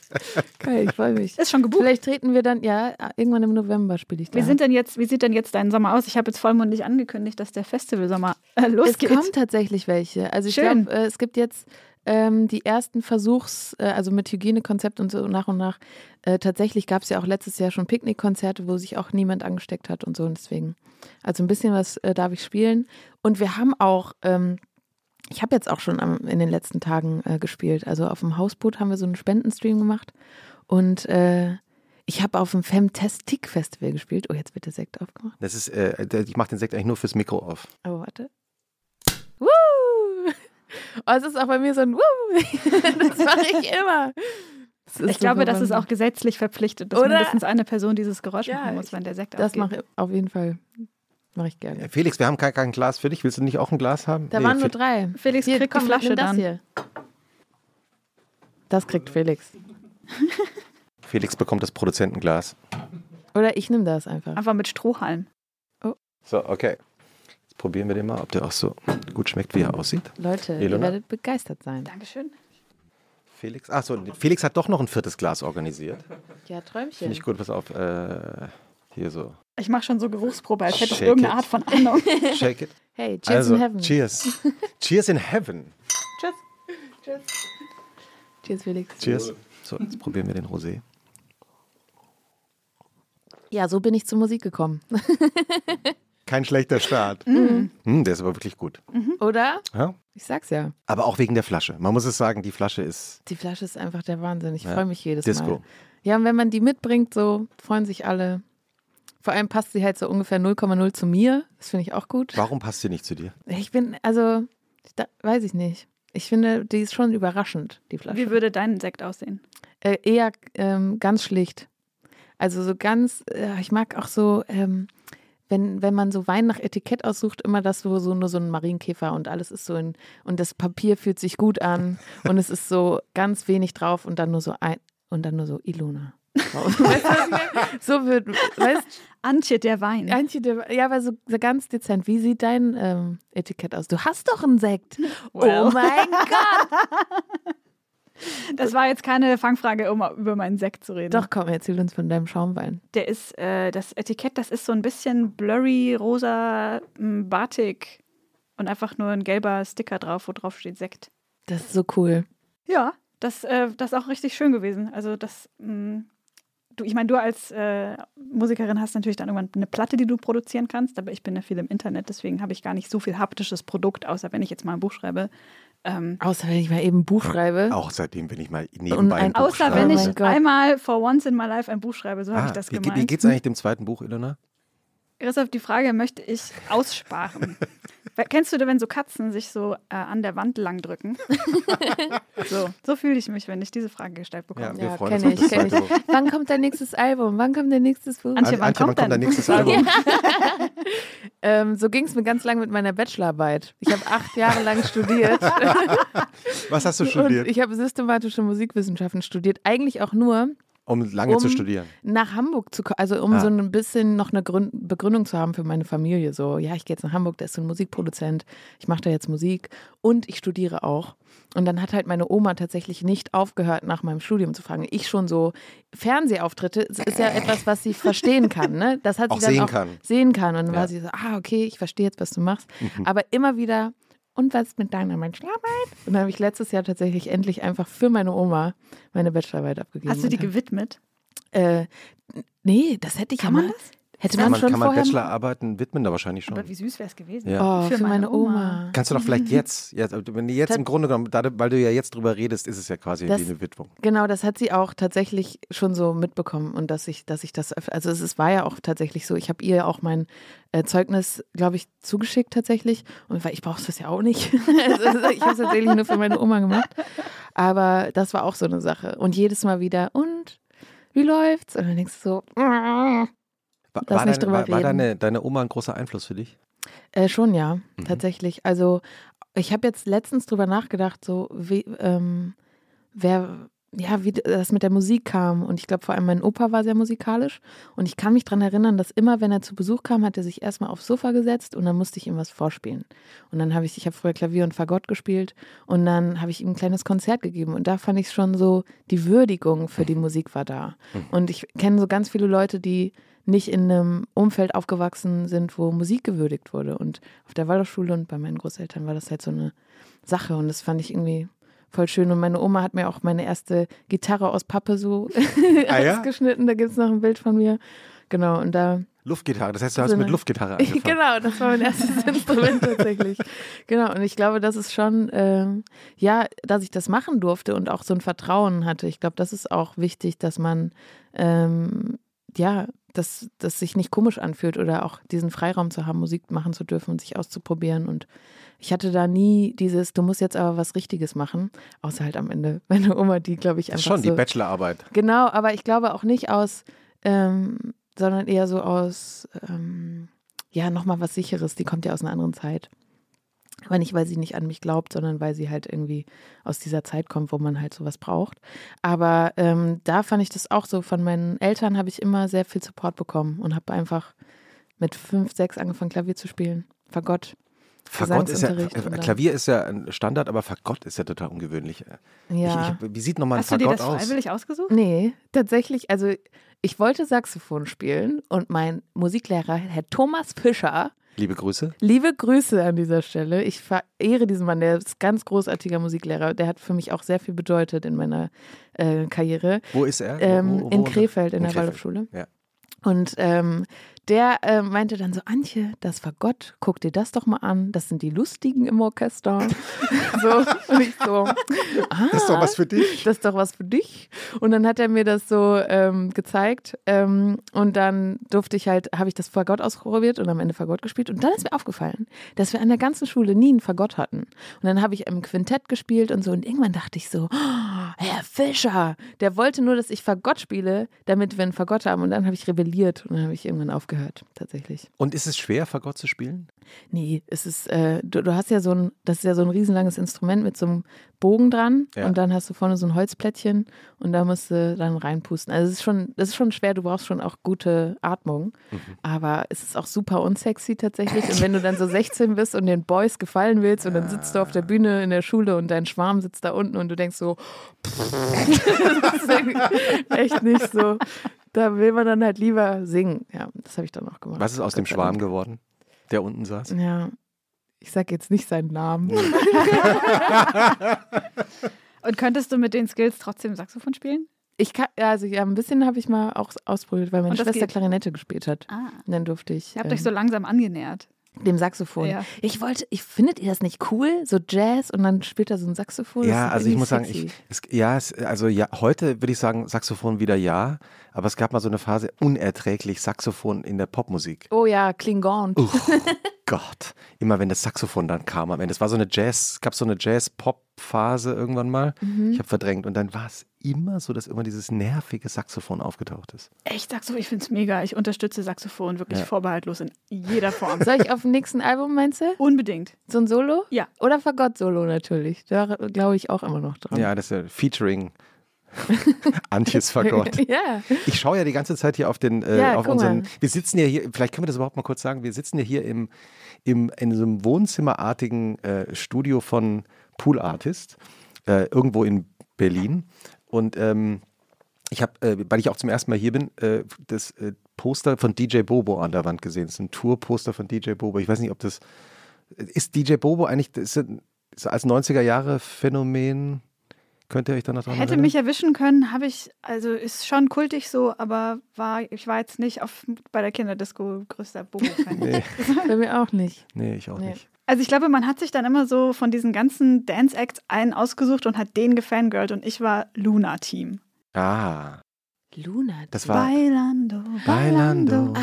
Geil, ich freue mich. Ist schon gebucht. Vielleicht treten wir dann, ja, irgendwann im November spiele ich da. Wie, sind denn jetzt, wie sieht denn jetzt dein Sommer aus? Ich habe jetzt vollmundig angekündigt, dass der Festivalsommer äh, es losgeht. kommen tatsächlich welche. Also ich Schön. glaube, äh, es gibt jetzt ähm, die ersten Versuchs, äh, also mit Hygienekonzept und so nach und nach. Äh, tatsächlich gab es ja auch letztes Jahr schon Picknickkonzerte, wo sich auch niemand angesteckt hat und so. Und deswegen, also ein bisschen was äh, darf ich spielen. Und wir haben auch, ähm, ich habe jetzt auch schon am, in den letzten Tagen äh, gespielt. Also auf dem Hausboot haben wir so einen Spendenstream gemacht. Und äh, ich habe auf dem Femtastic Festival gespielt. Oh, jetzt wird der Sekt aufgemacht. Das ist, äh, ich mache den Sekt eigentlich nur fürs Mikro auf. Oh, warte. Woo! Oh, es ist auch bei mir so ein Woo! Das mache ich immer. Ich glaube, so das ist auch gesetzlich verpflichtet, dass Oder? mindestens eine Person dieses Geräusch Ja, machen muss, wenn der Sekt Das mache ich auf jeden Fall. Mache ich gerne. Felix, wir haben kein, kein Glas für dich. Willst du nicht auch ein Glas haben? Da Nee, waren nur drei. Felix Hier, kriegt komm, die Flasche nimm das dann. hier. Das kriegt Felix. Felix bekommt das Produzentenglas. Oder ich nehme das einfach. Einfach mit Strohhalm. So, okay. Jetzt probieren wir den mal, ob der auch so gut schmeckt, wie er aussieht. Leute, ihr Ilona? werdet begeistert sein. Dankeschön. Felix, ach so, Felix hat doch noch ein viertes Glas organisiert. Ja, Träumchen. Finde ich gut, pass auf. Äh, Hier so. Ich mache schon so Geruchsprobe, als hätte ich irgendeine it. Art von Ahnung. Shake it. Hey, cheers also, in heaven. cheers. Cheers in heaven. Tschüss. Cheers, Felix. Cheers. So, jetzt probieren wir den Rosé. Ja, so bin ich zur Musik gekommen. Kein schlechter Start. Mhm. Hm, der ist aber wirklich gut. Oder? Ja? Ich sag's ja. Aber auch wegen der Flasche. Man muss es sagen, die Flasche ist Die Flasche ist einfach der Wahnsinn. Ich Ja. freue mich jedes Disco. Mal. Ja, und wenn man die mitbringt, so freuen sich alle. Vor allem passt sie halt so ungefähr 0,0 zu mir. Das finde ich auch gut. Warum passt sie nicht zu dir? Ich bin, also, da, weiß ich nicht. Ich finde, die ist schon überraschend, die Flasche. Wie würde dein Sekt aussehen? Äh, eher ähm, ganz schlicht. Also so ganz, äh, ich mag auch so, ähm, wenn, wenn man so Wein nach Etikett aussucht, immer das, wo so nur so ein Marienkäfer und alles ist so in, und das Papier fühlt sich gut an und es ist so ganz wenig drauf und dann nur so ein, und dann nur so Ilona. so wird, weißt Antje, der Wein. Antje, der- ja, aber so, so ganz dezent. Wie sieht dein ähm, Etikett aus? Du hast doch einen Sekt. Well. Oh mein Gott. Das war jetzt keine Fangfrage, um über meinen Sekt zu reden. Doch, komm, erzähl uns von deinem Schaumwein. Der ist, äh, das Etikett, das ist so ein bisschen blurry, rosa, m, Batik und einfach nur ein gelber Sticker drauf, wo drauf steht Sekt. Das ist so cool. Ja, das, äh, das ist auch richtig schön gewesen. Also das, mh, du, ich meine, du als äh, Musikerin hast natürlich dann irgendwann eine Platte, die du produzieren kannst, aber ich bin ja viel im Internet, deswegen habe ich gar nicht so viel haptisches Produkt, außer wenn ich jetzt mal ein Buch schreibe. Ähm, Außer wenn ich mal eben ein Buch schreibe. Auch seitdem, wenn ich mal nebenbei ein ein- Buch außer schreibe. wenn Oh ich Gott. einmal for once in my life ein Buch schreibe, so habe Ah, ich das wie, gemeint. wie geht's eigentlich dem zweiten Buch, Ilona? Christoph, die Frage möchte ich aussparen. Kennst du, wenn so Katzen sich so äh, an der Wand langdrücken? so so fühle ich mich, wenn ich diese Frage gestellt bekomme. Ja, wir Ja, freuen uns kenne ich, das kenne ich. Wann kommt dein nächstes Album? Wann kommt dein nächstes Buch? Antje, wann Antje, kommt wann kommt dein nächstes Album? Ähm, so ging es mir ganz lang mit meiner Bachelorarbeit. Ich habe acht Jahre lang studiert. Was hast du Und studiert? ich habe systematische Musikwissenschaften studiert. Eigentlich auch nur Um lange zu um- studieren. nach Hamburg zu kommen. Also um Ah. so ein bisschen noch eine Grün Begründung zu haben für meine Familie. So, ja, ich gehe jetzt nach Hamburg, da ist so ein Musikproduzent. Ich mache da jetzt Musik und ich studiere auch. Und dann hat halt meine Oma tatsächlich nicht aufgehört, nach meinem Studium zu fragen. Ich schon so, Fernsehauftritte das ist ja etwas, was sie verstehen kann. Ne? Das hat Auch sie dann sehen auch kann. sehen kann. Und dann Ja. war sie so, ah, okay, ich verstehe jetzt, was du machst. Aber immer wieder, und was mit deiner Bachelorarbeit? Und dann habe ich letztes Jahr tatsächlich endlich einfach für meine Oma meine Bachelorarbeit abgegeben. Hast du die gewidmet? äh, nee, das hätte ich Kann ja man mal. das? Hätte Kann man man, schon kann man vorher. Bachelorarbeiten widmen? Da wahrscheinlich schon. Aber wie süß wäre es gewesen? Ja. Oh, für, meine Oma. Kannst du doch vielleicht jetzt, jetzt wenn du jetzt Tat- im Grunde genommen, da, weil du ja jetzt drüber redest, ist es ja quasi Das- wie eine Widmung. Genau, das hat sie auch tatsächlich schon so mitbekommen und dass ich, dass ich das, also es, es war ja auch tatsächlich so. Ich habe ihr auch mein äh, Zeugnis, glaube ich, zugeschickt tatsächlich und weil ich brauche das ja auch nicht. also, ich habe es tatsächlich nur für meine Oma gemacht, aber das war auch so eine Sache und jedes Mal wieder und wie läuft's? Und dann denkst du so, War, war, drüber war, war deine, deine Oma ein großer Einfluss für dich? Äh, schon ja, Mhm. tatsächlich. Also ich habe jetzt letztens drüber nachgedacht, so wie, ähm, wer, ja, wie das mit der Musik kam. Und ich glaube vor allem mein Opa war sehr musikalisch. Und ich kann mich daran erinnern, dass immer, wenn er zu Besuch kam, hat er sich erstmal aufs Sofa gesetzt und dann musste ich ihm was vorspielen. Und dann habe ich, ich habe früher Klavier und Fagott gespielt und dann habe ich ihm ein kleines Konzert gegeben. Und da fand ich schon so, die Würdigung für die Musik war da. Und ich kenne so ganz viele Leute, die nicht in einem Umfeld aufgewachsen sind, wo Musik gewürdigt wurde. Und auf der Waldorfschule und bei meinen Großeltern war das halt so eine Sache. Und das fand ich irgendwie voll schön. Und meine Oma hat mir auch meine erste Gitarre aus Pappe so Ah ja? ausgeschnitten. Da gibt es noch ein Bild von mir. Genau, und da Luftgitarre, das heißt, du hast So mit Luftgitarre angefangen. genau, das war mein erstes Instrument tatsächlich. Genau, und ich glaube, das ist schon, ähm, ja, dass ich das machen durfte und auch so ein Vertrauen hatte. Ich glaube, das ist auch wichtig, dass man, ähm, ja, dass das sich nicht komisch anfühlt oder auch diesen Freiraum zu haben, Musik machen zu dürfen und sich auszuprobieren. Und ich hatte da nie dieses, du musst jetzt aber was Richtiges machen, außer halt am Ende meine Oma, die, glaube ich, Das ist einfach schon die so, Bachelorarbeit. Genau, aber ich glaube auch nicht aus, ähm, sondern eher so aus, ähm, ja, nochmal was Sicheres. Die kommt ja aus einer anderen Zeit. Aber nicht, weil sie nicht an mich glaubt, sondern weil sie halt irgendwie aus dieser Zeit kommt, wo man halt sowas braucht. Aber ähm, da fand ich das auch so. Von meinen Eltern habe ich immer sehr viel Support bekommen und habe einfach mit fünf, sechs angefangen, Klavier zu spielen. Fagott. Fagott ist ja, äh, Klavier ist ja ein Standard, aber Fagott ist ja total ungewöhnlich. Ja. Ich, ich, wie sieht nochmal ein Hast du dir Fagott das aus? freiwillig ausgesucht? Nee, tatsächlich, also ich wollte Saxophon spielen und mein Musiklehrer, Herr Thomas Fischer, Liebe Grüße. Liebe Grüße an dieser Stelle. Ich verehre diesen Mann, der ist ganz großartiger Musiklehrer. Der hat für mich auch sehr viel bedeutet in meiner äh, Karriere. Wo ist er? Ähm, wo, wo, in Krefeld, in, in der. Waldorfschule. Ja. Und ähm, der äh, meinte dann so, Antje, das Fagott, guck dir das doch mal an. Das sind die Lustigen im Orchester. so, und ich so, ah, Das ist doch was für dich. das ist doch was für dich. Und dann hat er mir das so ähm, gezeigt. Ähm, und dann durfte ich halt, habe ich das Fagott ausprobiert und am Ende Fagott gespielt. Und dann ist mir aufgefallen, dass wir an der ganzen Schule nie einen Fagott hatten. Und dann habe ich im Quintett gespielt und so. Und irgendwann dachte ich so, oh, Herr Fischer, der wollte nur, dass ich Fagott spiele, damit wir einen Fagott haben. Und dann habe ich rebelliert und dann habe ich irgendwann aufgehört, tatsächlich. Und ist es schwer, Fagott zu spielen? Nee, es ist, äh, du, du hast ja so ein, das ist ja so ein riesenlanges Instrument mit so einem Bogen dran Ja. und dann hast du vorne so ein Holzplättchen und da musst du dann reinpusten. Also es ist schon, das ist schon schwer, du brauchst schon auch gute Atmung, Mhm. aber es ist auch super unsexy tatsächlich. Und wenn du dann so 16 bist und den Boys gefallen willst und dann sitzt du auf der Bühne in der Schule und dein Schwarm sitzt da unten und du denkst so, das ist echt nicht so. Da will man dann halt lieber singen. Ja, das habe ich dann auch gemacht. Was ist aus dem Schwarm geworden, der unten saß? Ja, ich sag jetzt nicht seinen Namen. Und könntest du mit den Skills trotzdem Saxophon spielen? Ich kann, ja, also ja, ein bisschen habe ich mal auch ausprobiert, weil meine Schwester geht? Klarinette gespielt hat. Ah. Und dann durfte ich Ihr habt ähm, euch so langsam angenähert. Dem Saxophon. Ja. Ich wollte, ich findet ihr das nicht cool, so Jazz und dann spielt er so ein Saxophon. Ja, also ich muss sagen, sexy. ich, es, ja, es, also ja, heute würde ich sagen, Saxophon wieder ja, aber es gab mal so eine Phase unerträglich Saxophon in der Popmusik. Oh ja, Klingon. Oh Gott, immer wenn das Saxophon dann kam am Ende. Es war so eine Jazz, es gab so eine Jazz-Pop-Phase irgendwann mal. Mhm. Ich habe verdrängt und dann war es immer so, dass immer dieses nervige Saxophon aufgetaucht ist. Echt Saxophon, ich finde es mega. Ich unterstütze Saxophon wirklich Ja. vorbehaltlos in jeder Form. Soll ich auf dem nächsten Album, meinst du? Unbedingt. So ein Solo? Ja. Oder Fagott-Solo natürlich. Da glaube ich auch immer noch dran. Ja, das ist ja Featuring Antjes Fagott. ja. Ich schaue ja die ganze Zeit hier auf den, äh, Ja, auf unseren. mal. Wir sitzen ja hier, vielleicht können wir das überhaupt mal kurz sagen, wir sitzen ja hier im, im, in so einem wohnzimmerartigen äh, Studio von Pool Artist, äh, irgendwo in Berlin. Und ähm, ich habe, äh, weil ich auch zum ersten Mal hier bin, äh, das äh, Poster von DJ Bobo an der Wand gesehen. Das ist ein Tourposter von DJ Bobo. Ich weiß nicht, ob das. Ist DJ Bobo eigentlich ist ist als 90er Jahre Phänomen? Könnt ihr euch da noch dran Hätte erinnern? mich erwischen können, habe ich, also ist schon kultig so, aber war, ich war jetzt nicht auf, bei der Kinderdisco größter Bobo-Fan. Nee, Bei mir auch nicht. nee, ich auch Nee. nicht. Also ich glaube, man hat sich dann immer so von diesen ganzen Dance-Acts einen ausgesucht und hat den gefangirlt und ich war Luna-Team. Ah, Luna. das war. Bailando, Bailando.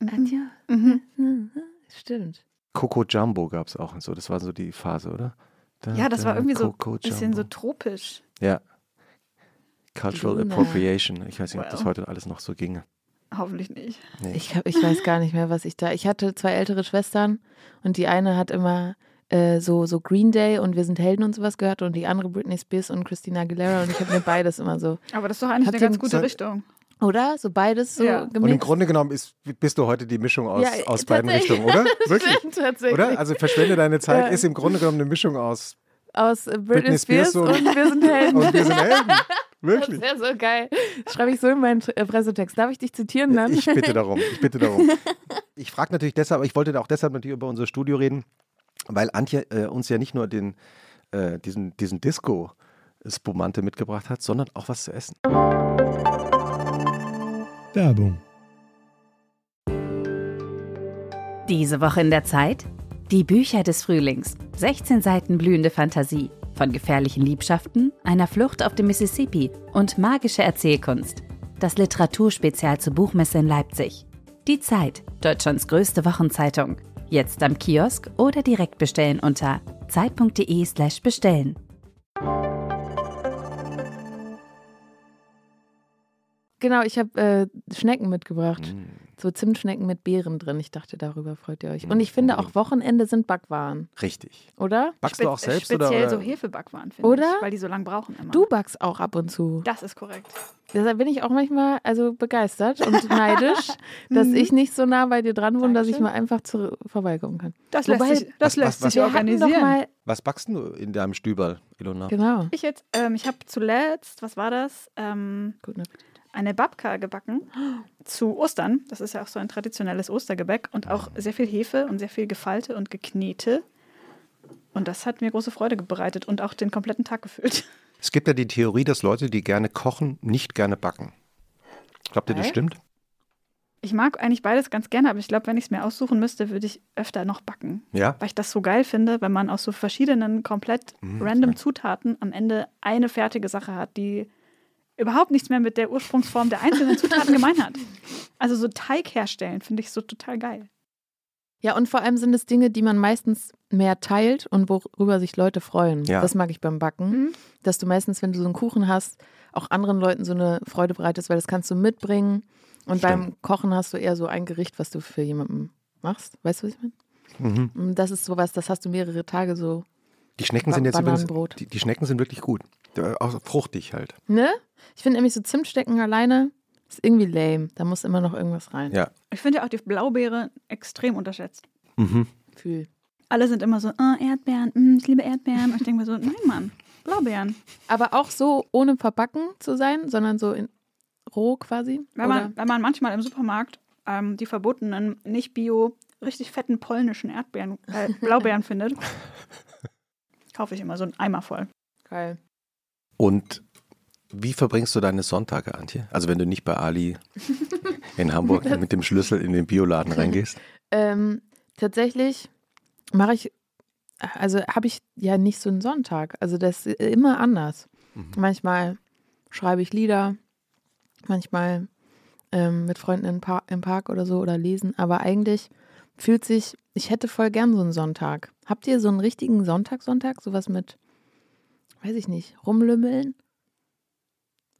Adieu. Mhm. Stimmt. Coco Jumbo gab es auch und so. Das war so die Phase, oder? Da, Ja, das war da, irgendwie so ein bisschen so tropisch. Ja. Cultural Luna. Appropriation. Ich weiß nicht, ob das heute alles noch so ginge. Hoffentlich nicht. Nee. Ich, hab, ich weiß gar nicht mehr, was ich da. Ich hatte zwei ältere Schwestern und die eine hat immer äh, so, so Green Day und Wir sind Helden und sowas gehört und die andere Britney Spears und Christina Aguilera und ich habe mir beides immer so. Aber das ist doch eigentlich eine ganz gute Richtung. Oder? So beides so Ja. und im gemixt. Grunde genommen ist, bist du heute die Mischung aus, Ja, aus beiden. Richtungen, oder? Wirklich? Tatsächlich. Oder? Also verschwende deine Zeit Ja. ist im Grunde genommen eine Mischung aus Aus äh, Britney, Britney Spears, Spears und, und- Wir sind Helden. und wir sind Helden. Das Wirklich. wäre so geil. Das schreibe ich so in meinen äh, Pressetext. Darf ich dich zitieren dann? Ich bitte darum. Ich bitte darum. Ich frage natürlich deshalb, aber ich wollte auch deshalb natürlich über unser Studio reden, weil Antje äh, uns ja nicht nur den, äh, diesen, diesen Disco-Spumante mitgebracht hat, sondern auch was zu essen. Werbung. Diese Woche in der Zeit? Die Bücher des Frühlings. 16 Seiten blühende Fantasie. Von gefährlichen Liebschaften, einer Flucht auf dem Mississippi und magische Erzählkunst. Das Literaturspezial zur Buchmesse in Leipzig. Die Zeit, Deutschlands größte Wochenzeitung. Jetzt am Kiosk oder direkt bestellen unter zeit.de/slash bestellen. Genau, ich habe äh, Schnecken mitgebracht. Mm. So Zimtschnecken mit Beeren drin. Ich dachte, darüber freut ihr euch. Und ich finde auch Wochenende sind Backwaren, Richtig. oder? Backst du auch Spe- selbst oder? Speziell oder? so Hefebackwaren, finde Oder? ich, weil die so lange brauchen immer. Du backst auch ab und zu. Das ist korrekt. Deshalb bin ich auch manchmal also begeistert und neidisch, dass Mhm. ich nicht so nah bei dir dran wohne, dass ich mal einfach zur vorbeikommen kann. Das Wobei- lässt sich, das Was- lässt was- sich was- organisieren. mal, Was backst du in deinem Stüberl, Ilona? genau. Ich jetzt, ähm, ich habe zuletzt, was war das? Ähm, Guten Appetit. Eine Babka gebacken zu Ostern. Das ist ja auch so ein traditionelles Ostergebäck und auch sehr viel Hefe und sehr viel Gefalte und Geknete. Und das hat mir große Freude bereitet und auch den kompletten Tag gefüllt. Es gibt ja die Theorie, dass Leute, die gerne kochen, nicht gerne backen. Glaubt ihr, das stimmt? Ich mag eigentlich beides ganz gerne, aber ich glaube, wenn ich es mir aussuchen müsste, würde ich öfter noch backen. Ja. Weil ich das so geil finde, wenn man aus so verschiedenen, komplett Mhm, random Zutaten am Ende eine fertige Sache hat, die überhaupt nichts mehr mit der Ursprungsform der einzelnen Zutaten gemein hat. Also so Teig herstellen finde ich so total geil. Ja, und vor allem sind es Dinge, die man meistens mehr teilt und worüber sich Leute freuen. Ja. Das mag ich beim Backen. Mhm. Dass du meistens, wenn du so einen Kuchen hast, auch anderen Leuten so eine Freude bereitest, weil das kannst du mitbringen. Und Stimmt. beim Kochen hast du eher so ein Gericht, was du für jemanden machst. Weißt du, was ich meine? Mhm. Und Das ist sowas, das hast du mehrere Tage so. Die Schnecken sind jetzt übrigens, die, die Schnecken sind wirklich gut. Auch fruchtig halt. Ne? Ich finde nämlich so Zimtstecken alleine ist irgendwie lame. Da muss immer noch irgendwas rein. Ja. Ich finde ja auch die Blaubeere extrem unterschätzt. Mhm. Fühl. Alle sind immer so, ah, Erdbeeren, mm, ich liebe Erdbeeren. Und ich denke mir so, nein, Mann, Blaubeeren. Aber auch so ohne verbacken zu sein, sondern so in roh quasi. Wenn man, wenn man manchmal im Supermarkt ähm, die verbotenen, nicht bio, richtig fetten polnischen Erdbeeren, äh, Blaubeeren findet, kaufe ich immer so einen Eimer voll. Geil. Und wie verbringst du deine Sonntage, Antje? Also wenn du nicht bei Ali in Hamburg mit dem Schlüssel in den Bioladen reingehst? Ähm, tatsächlich mache ich, also habe ich ja nicht so einen Sonntag. Also das ist immer anders. Mhm. Manchmal schreibe ich Lieder, manchmal ähm, mit Freunden im, Par im Park oder so oder lesen. Aber eigentlich fühlt sich, ich hätte voll gern so einen Sonntag. Habt ihr so einen richtigen Sonntag, Sonntag? Sowas mit, weiß ich nicht, rumlümmeln?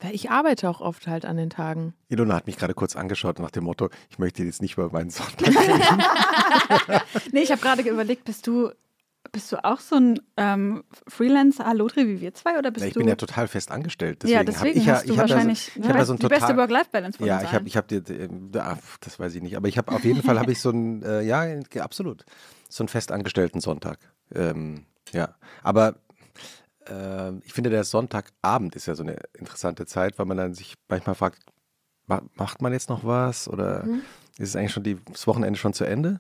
Weil ich arbeite auch oft halt an den Tagen. Ilona hat mich gerade kurz angeschaut nach dem Motto, ich möchte jetzt nicht über meinen Sonntag reden. Nee, ich habe gerade überlegt, bist du, bist du auch so ein ähm, Freelancer Lotri wie wir zwei oder bist ich du? bin ja total fest angestellt. Deswegen ja, hab deswegen ich ja, hast du ich hab wahrscheinlich ja so, ich ne, hab ja so ein die beste total, Work-Life-Balance von Ja, ich habe, ich habe dir, äh, ah, das weiß ich nicht, aber ich habe auf jeden Fall habe ich so einen, äh, ja, absolut, so einen festangestellten Sonntag. Ähm, ja, aber äh, ich finde, der Sonntagabend ist ja so eine interessante Zeit, weil man dann sich manchmal fragt, ma macht man jetzt noch was oder Mhm. ist es eigentlich schon die, das Wochenende schon zu Ende?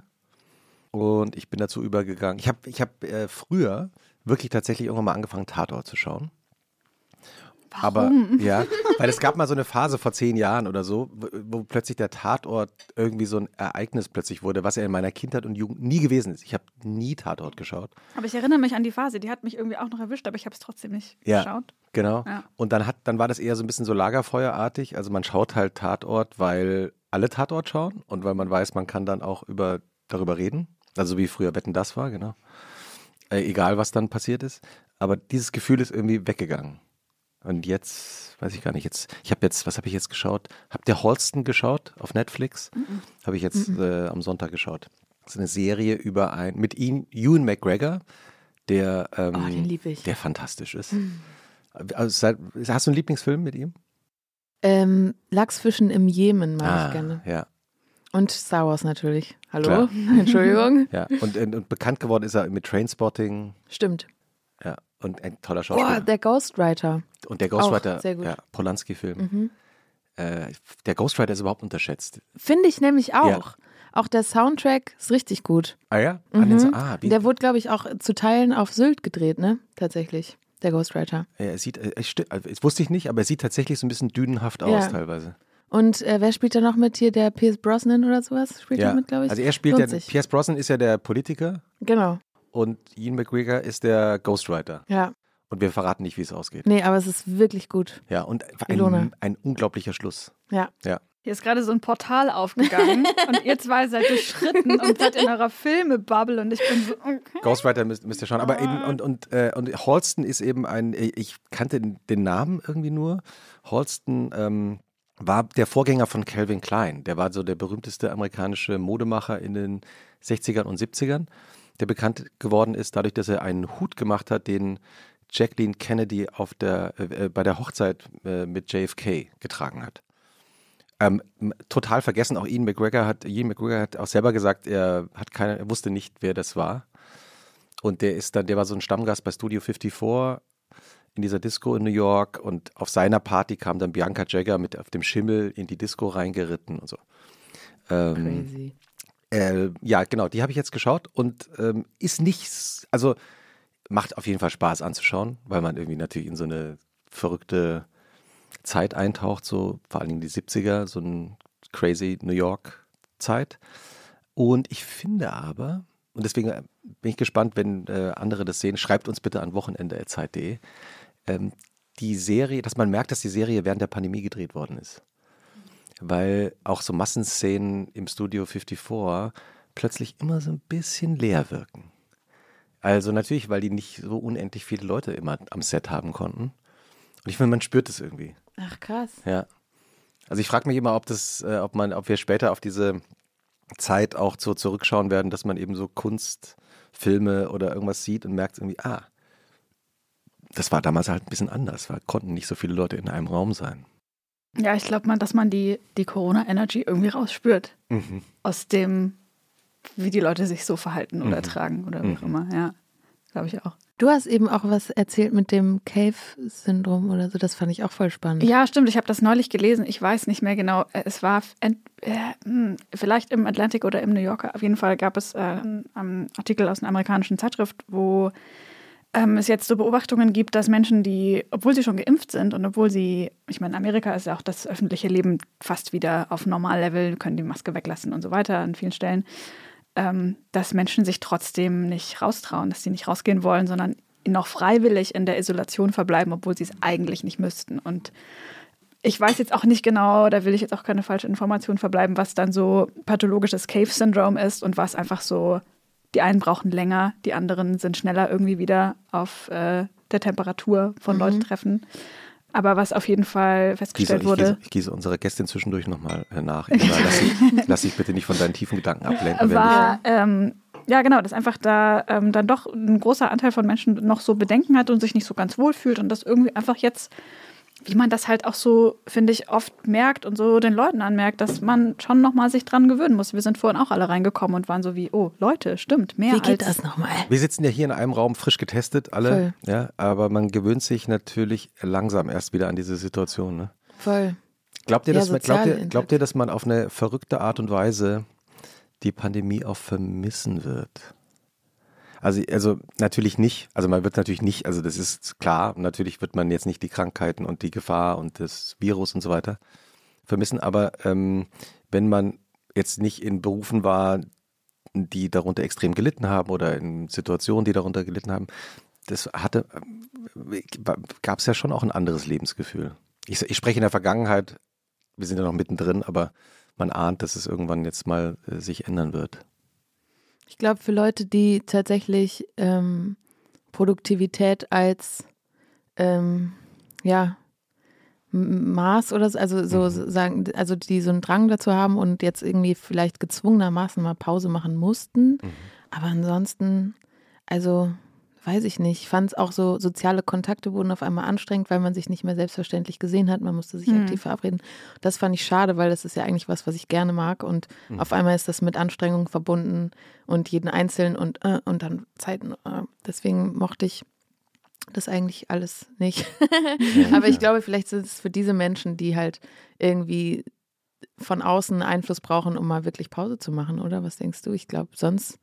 Und ich bin dazu übergegangen. Ich habe ich hab, äh, früher wirklich tatsächlich irgendwann mal angefangen, Tatort zu schauen. Aber ja, weil es gab mal so eine Phase vor zehn Jahren oder so, wo, wo plötzlich der Tatort irgendwie so ein Ereignis plötzlich wurde, was er in meiner Kindheit und Jugend nie gewesen ist. Ich habe nie Tatort geschaut. Aber ich erinnere mich an die Phase, die hat mich irgendwie auch noch erwischt, aber ich habe es trotzdem nicht Ja. geschaut. Genau. Ja. Und dann hat, dann war das eher so ein bisschen so Lagerfeuerartig. Also man schaut halt Tatort, weil alle Tatort schauen und weil man weiß, man kann dann auch über, darüber reden. Also wie früher Wetten das war, genau. Äh, egal, was dann passiert ist. Aber dieses Gefühl ist irgendwie weggegangen. Und jetzt, weiß ich gar nicht, jetzt, ich habe jetzt, was habe ich jetzt geschaut? Habt ihr Holston geschaut auf Netflix? Habe ich jetzt äh, am Sonntag geschaut. Das ist eine Serie über ein, mit ihm, Ewan McGregor, der, ähm, Oh, den lieb ich. der fantastisch ist. Also, seit- hast du einen Lieblingsfilm mit ihm? Ähm, Lachsfischen im Jemen mag Ah, ich gerne. Ja, Und Star Wars natürlich. Hallo? Klar. Entschuldigung. ja. Und, und, und bekannt geworden ist er mit Trainspotting. Stimmt. Und ein toller Oh, Schauspieler. der Ghostwriter. und der Ghostwriter, Auch ja, Polanski-Film. Mhm. Äh, der Ghostwriter ist überhaupt unterschätzt. Finde ich nämlich auch. Ja. Auch der Soundtrack ist richtig gut. Ah ja? Mhm. ah, Der wurde, glaube ich, auch zu Teilen auf Sylt gedreht, ne? Tatsächlich. Der Ghostwriter. ja, er sieht, äh, es also, das wusste ich nicht, aber er sieht tatsächlich so ein bisschen dünenhaft aus Ja. teilweise. Und äh, wer spielt da noch mit hier? Der Pierce Brosnan oder sowas? Spielt Ja. da mit, glaube ich? Also er spielt, Lohnt ja, sich. Pierce Brosnan ist ja der Politiker Genau. Und Ian McGregor ist der Ghostwriter. Ja. Und wir verraten nicht, wie es ausgeht. Nee, aber es ist wirklich gut. Ja, und ein, ein unglaublicher Schluss. Ja. Ja. Hier ist gerade so ein Portal aufgegangen und ihr zwei seid durchschritten und seid in eurer Filme-Bubble und ich bin so, okay. Ghostwriter müsst, müsst ihr schauen. Aber eben, und, und, äh, und Halston ist eben ein, ich kannte den, den Namen irgendwie nur. Halston ähm, war der Vorgänger von Calvin Klein. Der war so der berühmteste amerikanische Modemacher in den 60ern und 70ern, der bekannt geworden ist dadurch, dass er einen Hut gemacht hat, den Jacqueline Kennedy auf der, äh, bei der Hochzeit äh, mit JFK getragen hat. Ähm, total vergessen, auch Ian McGregor hat, Ian McGregor hat auch selber gesagt, er hat keine, er wusste nicht, wer das war. Und der ist dann, der war so ein Stammgast bei Studio 54 in dieser Disco in New York und auf seiner Party kam dann Bianca Jagger mit auf dem Schimmel in die Disco reingeritten und so. Ähm, Crazy. Äh, ja, genau, die habe ich jetzt geschaut und ähm, ist nichts, also macht auf jeden Fall Spaß anzuschauen, weil man irgendwie natürlich in so eine verrückte Zeit eintaucht, so vor allen Dingen die 70er, so ein crazy New York Zeit. Und ich finde aber, und deswegen äh, bin ich gespannt, wenn äh, andere das sehen, schreibt uns bitte an wochenende.zeit.de, ähm, die Serie, dass man merkt, dass die Serie während der Pandemie gedreht worden ist. Weil auch so Massenszenen im Studio 54 plötzlich immer so ein bisschen leer wirken. Also natürlich, weil die nicht so unendlich viele Leute immer am Set haben konnten. Und ich finde, man spürt es irgendwie. Ach krass. Ja. Also ich frage mich immer, ob das, äh, ob man, ob wir später auf diese Zeit auch so zurückschauen werden, dass man eben so Kunstfilme oder irgendwas sieht und merkt irgendwie, ah, das war damals halt ein bisschen anders, weil konnten nicht so viele Leute in einem Raum sein. Ja, ich glaube mal, dass man die, die Corona-Energy irgendwie rausspürt. Mhm. Aus dem, wie die Leute sich so verhalten oder Mhm. tragen oder wie auch Mhm. immer. Ja, glaube ich auch. Du hast eben auch was erzählt mit dem Cave-Syndrom oder so. Das fand ich auch voll spannend. Ja, stimmt. Ich habe das neulich gelesen. Ich weiß nicht mehr genau. Es war ent, äh, hm, vielleicht im Atlantic oder im New Yorker. Auf jeden Fall gab es äh, einen, einen Artikel aus einer amerikanischen Zeitschrift, wo ähm, es jetzt so Beobachtungen gibt, dass Menschen, die, obwohl sie schon geimpft sind und obwohl sie, ich meine, in Amerika ist ja auch das öffentliche Leben fast wieder auf Normallevel, können die Maske weglassen und so weiter an vielen Stellen, ähm, dass Menschen sich trotzdem nicht raustrauen, dass sie nicht rausgehen wollen, sondern noch freiwillig in der Isolation verbleiben, obwohl sie es eigentlich nicht müssten. Und ich weiß jetzt auch nicht genau, da will ich jetzt auch keine falsche Information verbleiben, was dann so pathologisches Cave-Syndrom ist und was einfach so, die einen brauchen länger, die anderen sind schneller irgendwie wieder auf äh, der Temperatur von Mhm. Leuten treffen. Aber was auf jeden Fall Gieße, festgestellt ich, wurde. gieße, ich gieße unsere Gästin zwischendurch nochmal äh, nach. Ina, lass, dich, lass dich bitte nicht von deinen tiefen Gedanken ablenken. war, ähm, ja genau, dass einfach da ähm, dann doch ein großer Anteil von Menschen noch so Bedenken hat und sich nicht so ganz wohl fühlt und das irgendwie einfach jetzt, wie man das halt auch so, finde ich, oft merkt und so den Leuten anmerkt, dass man schon nochmal sich dran gewöhnen muss. Wir sind vorhin auch alle reingekommen und waren so wie, oh Leute, stimmt, mehr Wie geht als... das nochmal? Wir sitzen ja hier in einem Raum frisch getestet, alle. Ja, aber man gewöhnt sich natürlich langsam erst wieder an diese Situation. Ne? Voll. Glaubt ihr, Ja, dass man, glaubt, ihr, glaubt ihr, dass man auf eine verrückte Art und Weise die Pandemie auch vermissen wird? Also, also natürlich nicht, also man wird natürlich nicht, also das ist klar, natürlich wird man jetzt nicht die Krankheiten und die Gefahr und das Virus und so weiter vermissen, aber ähm, wenn man jetzt nicht in Berufen war, die darunter extrem gelitten haben oder in Situationen, die darunter gelitten haben, das hatte, gab es ja schon auch ein anderes Lebensgefühl. Ich, ich spreche in der Vergangenheit, wir sind ja noch mittendrin, aber man ahnt, dass es irgendwann jetzt mal äh, sich ändern wird. Ich glaube, für Leute, die tatsächlich ähm, Produktivität als ähm, ja, Maß oder so, also so Mhm. sagen, also die so einen Drang dazu haben und jetzt irgendwie vielleicht gezwungenermaßen mal Pause machen mussten. Mhm. Aber ansonsten, also weiß ich nicht. Ich fand es auch so, soziale Kontakte wurden auf einmal anstrengend, weil man sich nicht mehr selbstverständlich gesehen hat. Man musste sich Mhm. aktiv verabreden. Das fand ich schade, weil das ist ja eigentlich was, was ich gerne mag. Und Mhm. auf einmal ist das mit Anstrengung verbunden und jeden Einzelnen und, äh, und dann Zeiten. Äh. Deswegen mochte ich das eigentlich alles nicht. Aber ich glaube, vielleicht ist es für diese Menschen, die halt irgendwie von außen Einfluss brauchen, um mal wirklich Pause zu machen, oder? Was denkst du? Ich glaube, sonst,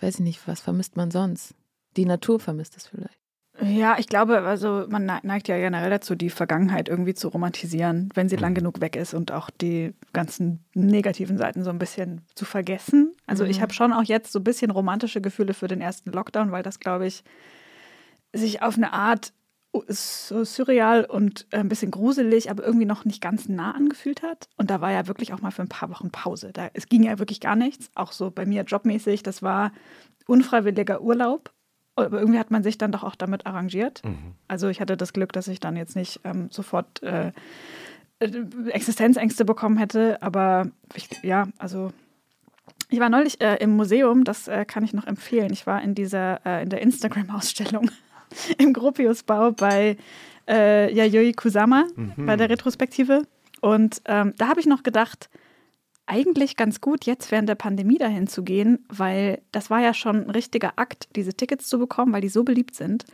weiß ich nicht, was vermisst man sonst? Die Natur vermisst es vielleicht. Ja, ich glaube, also man ne- neigt ja generell dazu, die Vergangenheit irgendwie zu romantisieren, wenn sie lang genug weg ist und auch die ganzen negativen Seiten so ein bisschen zu vergessen. Also ich Mhm. habe schon auch jetzt so ein bisschen romantische Gefühle für den ersten Lockdown, weil das, glaube ich, sich auf eine Art so surreal und äh, ein bisschen gruselig, aber irgendwie noch nicht ganz nah angefühlt hat. Und da war ja wirklich auch mal für ein paar Wochen Pause. Da, es ging ja wirklich gar nichts, auch so bei mir jobmäßig. Das war unfreiwilliger Urlaub. Aber irgendwie hat man sich dann doch auch damit arrangiert. Mhm. Also ich hatte das Glück, dass ich dann jetzt nicht ähm, sofort äh, äh, Existenzängste bekommen hätte. Aber ich, ja, also ich war neulich äh, im Museum, das äh, kann ich noch empfehlen. Ich war in dieser, äh, in der Instagram-Ausstellung im Gropiusbau bei äh, Yayoi Kusama bei der Retrospektive. Und ähm, da habe ich noch gedacht, eigentlich ganz gut, jetzt während der Pandemie dahin zu gehen, weil das war ja schon ein richtiger Akt, diese Tickets zu bekommen, weil die so beliebt sind.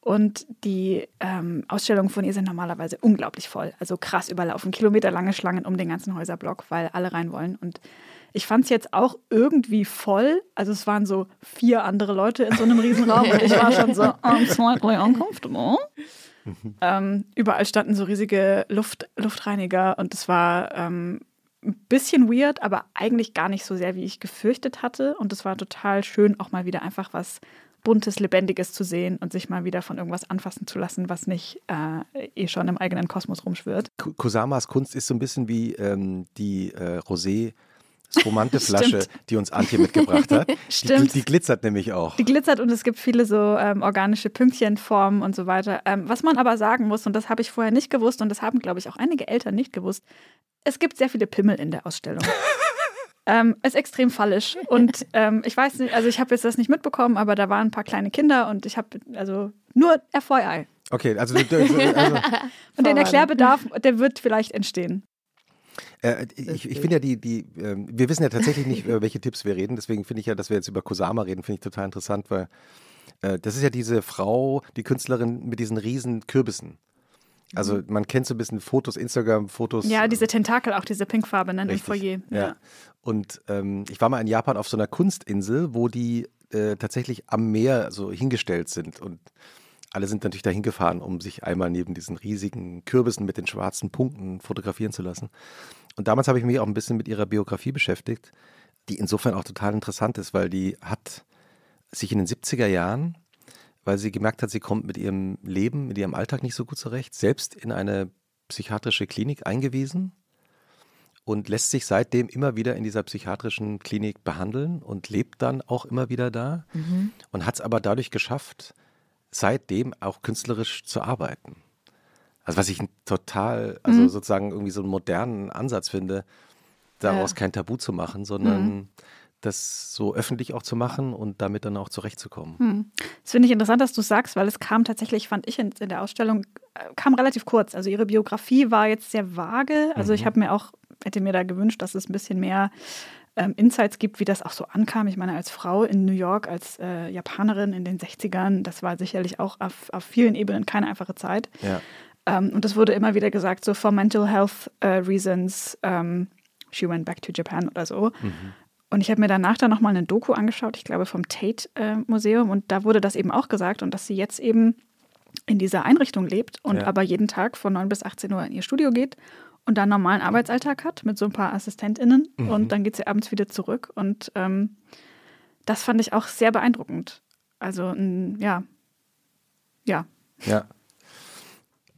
Und die ähm, Ausstellungen von ihr sind normalerweise unglaublich voll. Also krass überlaufen. Kilometerlange Schlangen um den ganzen Häuserblock, weil alle rein wollen. Und ich fand es jetzt auch irgendwie voll. Also es waren so vier andere Leute in so einem Riesenraum und ich war schon so, I'm slightly uncomfortable. ähm, überall standen so riesige Luft, Luftreiniger und es war ähm, ein bisschen weird, aber eigentlich gar nicht so sehr, wie ich gefürchtet hatte. Und es war total schön, auch mal wieder einfach was Buntes, Lebendiges zu sehen und sich mal wieder von irgendwas anfassen zu lassen, was nicht äh, eh schon im eigenen Kosmos rumschwirrt. Kusamas Kunst ist so ein bisschen wie ähm, die äh, Rosé. Spumante Flasche, die uns Antje mitgebracht hat. Stimmt. Die, die, glitzert nämlich auch. Die glitzert und es gibt viele so ähm, organische Pünktchenformen und so weiter. Ähm, was man aber sagen muss, und das habe ich vorher nicht gewusst und das haben, glaube ich, auch einige Eltern nicht gewusst, es gibt sehr viele Pimmel in der Ausstellung. Ähm, ist extrem fallisch. Und ähm, ich weiß nicht, also ich habe jetzt das nicht mitbekommen, aber da waren ein paar kleine Kinder und ich habe, also nur FYI. Okay, also, also und den Erklärbedarf, der wird vielleicht entstehen. Äh, ich, ich finde ja die, die, äh, wir wissen ja tatsächlich nicht, über welche Tipps wir reden, deswegen finde ich ja, dass wir jetzt über Kosama reden, finde ich total interessant, weil äh, das ist ja diese Frau, die Künstlerin mit diesen riesen Kürbissen. Also mhm. man kennt so ein bisschen Fotos, Instagram-Fotos. Ja, diese Tentakel, auch diese Pinkfarbe ne, im Foyer. Ja. ja. Und ähm, ich war mal in Japan auf so einer Kunstinsel, wo die äh, tatsächlich am Meer so hingestellt sind. Und alle sind natürlich dahin gefahren, um sich einmal neben diesen riesigen Kürbissen mit den schwarzen Punkten fotografieren zu lassen. Und damals habe ich mich auch ein bisschen mit ihrer Biografie beschäftigt, die insofern auch total interessant ist, weil die hat sich in den 70er Jahren weil sie gemerkt hat, sie kommt mit ihrem Leben, mit ihrem Alltag nicht so gut zurecht, selbst in eine psychiatrische Klinik eingewiesen und lässt sich seitdem immer wieder in dieser psychiatrischen Klinik behandeln und lebt dann auch immer wieder da mhm. und hat es aber dadurch geschafft, seitdem auch künstlerisch zu arbeiten. Also was ich total, also mhm. sozusagen irgendwie so einen modernen Ansatz finde, daraus ja. kein Tabu zu machen, sondern mhm das so öffentlich auch zu machen und damit dann auch zurechtzukommen. Hm. Das finde ich interessant, dass du sagst, weil es kam tatsächlich, fand ich in, in, der Ausstellung, äh, kam relativ kurz. Also ihre Biografie war jetzt sehr vage. Also mhm. ich habe mir auch, hätte mir da gewünscht, dass es ein bisschen mehr ähm, Insights gibt, wie das auch so ankam. Ich meine, als Frau in New York, als äh, Japanerin in den 60ern, das war sicherlich auch auf, auf vielen Ebenen keine einfache Zeit. Ja. Ähm, und es wurde immer wieder gesagt, so for mental health uh, reasons, um, ähm, she went back to Japan oder so. Mhm. Und ich habe mir danach dann nochmal eine Doku angeschaut, ich glaube vom Tate-Museum. Äh, und da wurde das eben auch gesagt und dass sie jetzt eben in dieser Einrichtung lebt und ja. aber jeden Tag von 9 bis 18 Uhr in ihr Studio geht und dann einen normalen Arbeitsalltag hat mit so ein paar AssistentInnen. Mhm. Und dann geht sie abends wieder zurück. Und ähm, das fand ich auch sehr beeindruckend. Also, ja. Ja. Ja.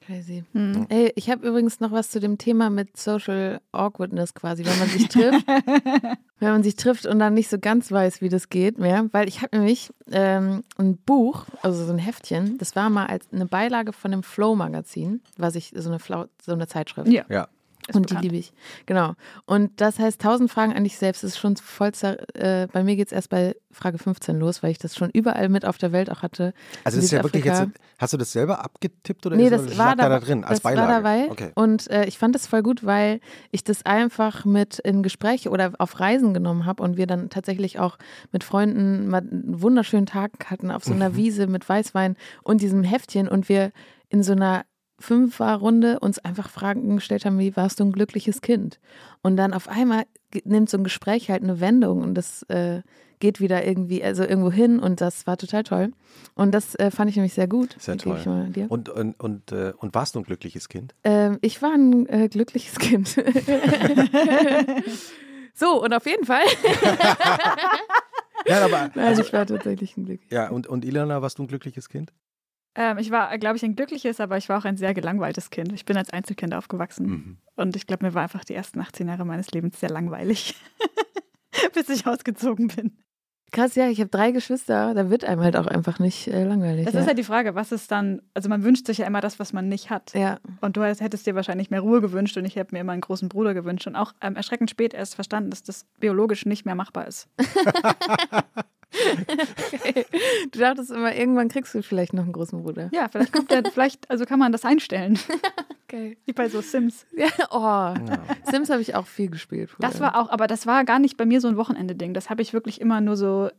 Crazy. Hm. Ey, ich habe übrigens noch was zu dem Thema mit Social Awkwardness quasi, wenn man sich trifft. wenn man sich trifft und dann nicht so ganz weiß, wie das geht mehr. Weil ich habe nämlich ähm, ein Buch, also so ein Heftchen, das war mal als eine Beilage von dem Flow-Magazin, was ich, so eine, Flau so eine Zeitschrift. Ja. ja. Ist und bekannt. die liebe ich. Genau. Und das heißt, 1000 Fragen an dich selbst ist schon voll. Äh, bei mir geht es erst bei Frage 15 los, weil ich das schon überall mit auf der Welt auch hatte. Also, das ist ja wirklich jetzt. Hast du das selber abgetippt oder nee, das, das war da, da, drin als das Beilage? war dabei. Okay. Und äh, ich fand das voll gut, weil ich das einfach mit in Gespräche oder auf Reisen genommen habe und wir dann tatsächlich auch mit Freunden mal einen wunderschönen Tag hatten auf so einer mhm. Wiese mit Weißwein und diesem Heftchen und wir in so einer Fünferrunde uns einfach Fragen gestellt haben, wie warst du ein glückliches Kind? Und dann auf einmal nimmt so ein Gespräch halt eine Wendung und das äh, geht wieder irgendwie, also irgendwo hin und das war total toll. Und das äh, fand ich nämlich sehr gut. Sehr toll. Und, und, und, äh, und warst du ein glückliches Kind? Ähm, ich war ein äh, glückliches Kind. so, und auf jeden Fall. ja, aber, also, also, ich war tatsächlich ein Glück. Ja, und, und Ilana, warst du ein glückliches Kind? Ähm, ich war, glaube ich, ein glückliches, aber ich war auch ein sehr gelangweiltes Kind. Ich bin als Einzelkind aufgewachsen. Mhm. Und ich glaube, mir war einfach die ersten 18 Jahre meines Lebens sehr langweilig, bis ich ausgezogen bin. Krass, ja, ich habe drei Geschwister, da wird einem halt auch einfach nicht äh, langweilig. Das ja. ist halt die Frage, was ist dann, also man wünscht sich ja immer das, was man nicht hat. Ja. Und du hättest dir wahrscheinlich mehr Ruhe gewünscht und ich hätte mir immer einen großen Bruder gewünscht und auch ähm, erschreckend spät erst verstanden, dass das biologisch nicht mehr machbar ist. okay. Du dachtest immer, irgendwann kriegst du vielleicht noch einen großen Bruder. Ja, vielleicht kommt der, vielleicht, also kann man das einstellen. Okay. Wie bei so Sims. Ja, oh. Ja. Sims habe ich auch viel gespielt. Früher. Das war auch, aber das war gar nicht bei mir so ein Wochenende-Ding. Das habe ich wirklich immer nur so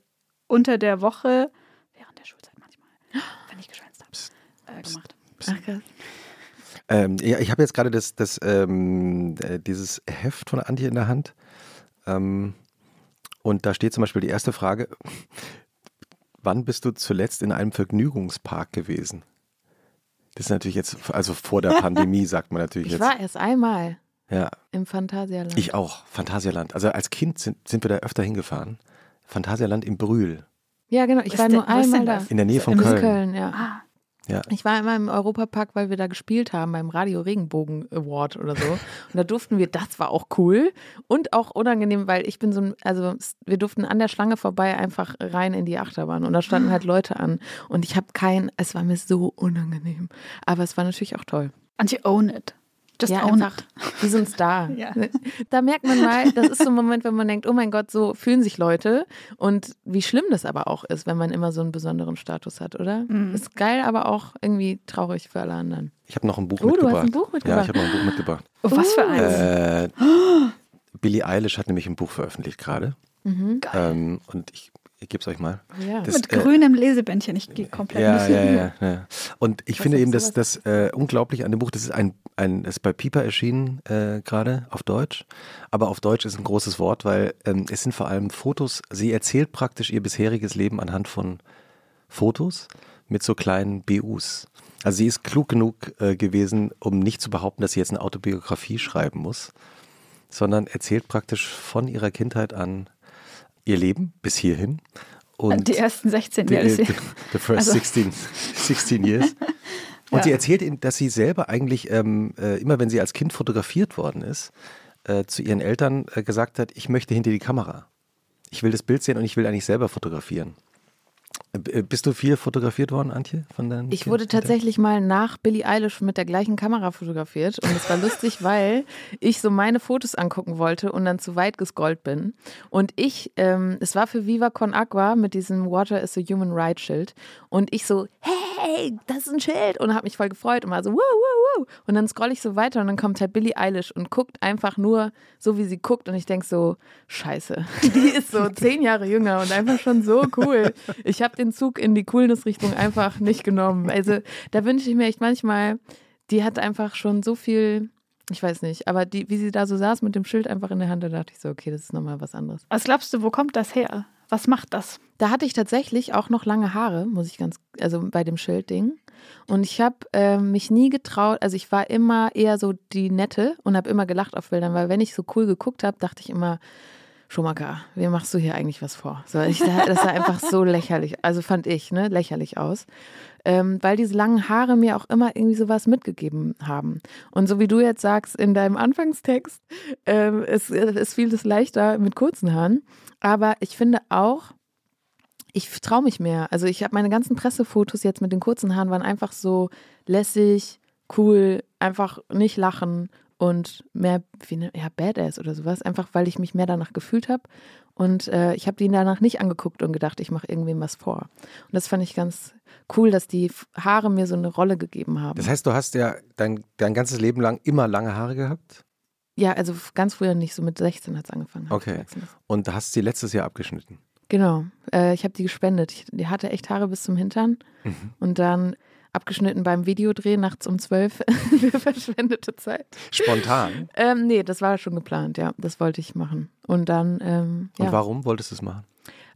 unter der Woche, während der Schulzeit manchmal, wenn ich geschwänzt habe. äh, gemacht. Ach, krass. Ähm, ja, ich habe jetzt gerade das, das, ähm, äh, dieses Heft von Antje in der Hand. Ähm, und da steht zum Beispiel die erste Frage: Wann bist du zuletzt in einem Vergnügungspark gewesen? Das ist natürlich jetzt, also vor der Pandemie, sagt man natürlich Ich jetzt. war erst einmal Ja, im Phantasialand. ich auch. Phantasialand. Also als Kind sind, sind wir da öfter hingefahren. Phantasialand in Brühl, Ja, genau. Ich Wo war nur denn- ist einmal da. in der Nähe von In Köln. Köln, ja. Ja. Ich war immer im Europapark, weil wir da gespielt haben beim Radio Regenbogen Award oder so. Und da durften wir, das war auch cool und auch unangenehm, weil ich bin so ein, also wir durften an der Schlange vorbei einfach rein in die Achterbahn und da standen halt Leute an und ich habe kein, es war mir so unangenehm. Aber es war natürlich auch toll. Antje, own it. Just ja, own einfach it. wie so ein Star. Ja. Da merkt man mal, das ist so ein Moment, wenn man denkt, oh mein Gott, so fühlen sich Leute und wie schlimm das aber auch ist, wenn man immer so einen besonderen Status hat, oder? Mhm. Ist geil, aber auch irgendwie traurig für alle anderen. Ich habe noch ein Buch Oh, du hast mitgebracht. ein Buch Ja, mitgebracht. ich habe noch ein Buch mitgebracht. Oh, was für eins. Äh, Billie Eilish hat nämlich ein Buch veröffentlicht gerade. Mhm. Geil. Ähm, und ich, ich gebe es euch mal. Ja. Das, Mit äh, grünem Lesebändchen. Ich gehe komplett Ja, nicht ja, ja, ja. Und ich Was finde eben, was- das äh, unglaublich an dem Buch, das ist ein, ein das ist bei Piper erschienen äh, gerade auf Deutsch. Aber auf Deutsch ist ein großes Wort, weil ähm, es sind vor allem Fotos. Sie erzählt praktisch ihr bisheriges Leben anhand von Fotos mit so kleinen BUs. Also sie ist klug genug äh, gewesen, um nicht zu behaupten, dass sie jetzt eine Autobiografie schreiben muss, sondern erzählt praktisch von ihrer Kindheit an ihr Leben bis hierhin. Und Die ersten 16 The, Jahre. the, the first Also- 16, 16 years. Und Ja. sie erzählt, dass sie selber eigentlich, ähm, äh, immer wenn sie als Kind fotografiert worden ist, äh, zu ihren Eltern äh, gesagt hat, ich möchte hinter die Kamera. Ich will das Bild sehen und ich will eigentlich selber fotografieren. Äh, Bist du viel fotografiert worden, Antje? Von deinen Ich Kind- wurde tatsächlich mal nach Billie Eilish mit der gleichen Kamera fotografiert und es war lustig, weil ich so meine Fotos angucken wollte und dann zu weit gescrollt bin. Und ich, ähm, es war für Viva Con Agua mit diesem Water is a Human Right Schild und ich so, hey, das ist ein Schild und habe mich voll gefreut und war so, wow, wow, Und dann scroll ich so weiter und dann kommt halt Billie Eilish und guckt einfach nur so, wie sie guckt und ich denke so, scheiße, die ist so zehn Jahre jünger und einfach schon so cool. Ich habe den Zug in die Coolness-Richtung einfach nicht genommen. Also da wünsche ich mir echt manchmal, die hat einfach schon so viel, ich weiß nicht, aber die, wie sie da so saß mit dem Schild einfach in der Hand, da dachte ich so, okay, das ist nochmal was anderes. Was glaubst du, wo kommt das her? Was macht das? Da hatte ich tatsächlich auch noch lange Haare, muss ich ganz, also bei dem Schildding. Und ich habe ähm, mich nie getraut, also ich war immer eher so die Nette und habe immer gelacht auf Bildern, weil wenn ich so cool geguckt habe, dachte ich immer, Schumacher, wie machst du hier eigentlich was vor? So, ich, das sah einfach so lächerlich, also fand ich, ne, lächerlich aus. Ähm, weil diese langen Haare mir auch immer irgendwie sowas mitgegeben haben. Und so wie du jetzt sagst in deinem Anfangstext, ähm, es, es fiel es leichter mit kurzen Haaren. Aber ich finde auch, ich traue mich mehr. Also ich habe meine ganzen Pressefotos jetzt mit den kurzen Haaren waren einfach so lässig, cool, einfach nicht lachen und mehr wie ne, ja Badass oder sowas, einfach weil ich mich mehr danach gefühlt habe und äh, ich habe die danach nicht angeguckt und gedacht, ich mache irgendwem was vor. Und das fand ich ganz cool, dass die Haare mir so eine Rolle gegeben haben. Das heißt, du hast ja dein, dein ganzes Leben lang immer lange Haare gehabt ja, also ganz früher nicht, so mit 16 hat es angefangen. Okay. und hast sie letztes Jahr abgeschnitten. Genau. Äh, ich habe die gespendet. Ich, die hatte echt Haare bis zum Hintern. Mhm. Und dann abgeschnitten beim Videodreh nachts um zwölf verschwendete Zeit. Spontan. Ähm, nee, das war schon geplant, ja. Das wollte ich machen. Und dann, ähm, Und ja. warum wolltest du es machen?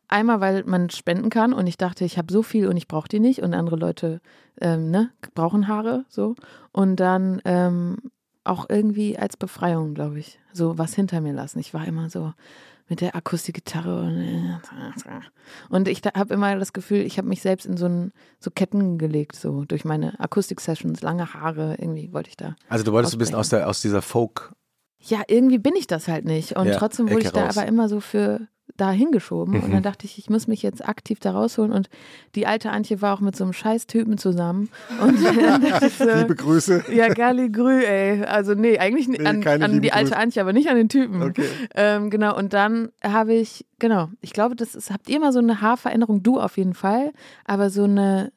Einmal, weil man spenden kann und ich dachte, ich habe so viel und ich brauche die nicht und andere Leute ähm, ne, brauchen Haare so. Und dann ähm, auch irgendwie als Befreiung, glaube ich. So was hinter mir lassen. Ich war immer so mit der Akustikgitarre und, und ich habe immer das Gefühl, ich habe mich selbst in so, ein, so Ketten gelegt, so durch meine Akustik-Sessions, lange Haare, irgendwie wollte ich da. Also du wolltest ein bisschen Ausbrechen. aus, der, aus dieser Folk. Ja, irgendwie bin ich das halt nicht. Und Ja, trotzdem wurde Ecke ich da raus. aber immer so für da hingeschoben. Und Mhm. dann dachte ich, ich muss mich jetzt aktiv da rausholen. Und die alte Antje war auch mit so einem scheiß Typen zusammen. Und dann dachte ich so, Grüße. ja, Gali Grü, ey. Also nee, eigentlich Nee, an, an die alte Grüße. Antje, aber nicht an den Typen. Okay. Ähm, genau, und dann habe ich, genau, ich glaube, das ist, habt ihr mal so eine Haarveränderung? Du auf jeden Fall. Aber so eine,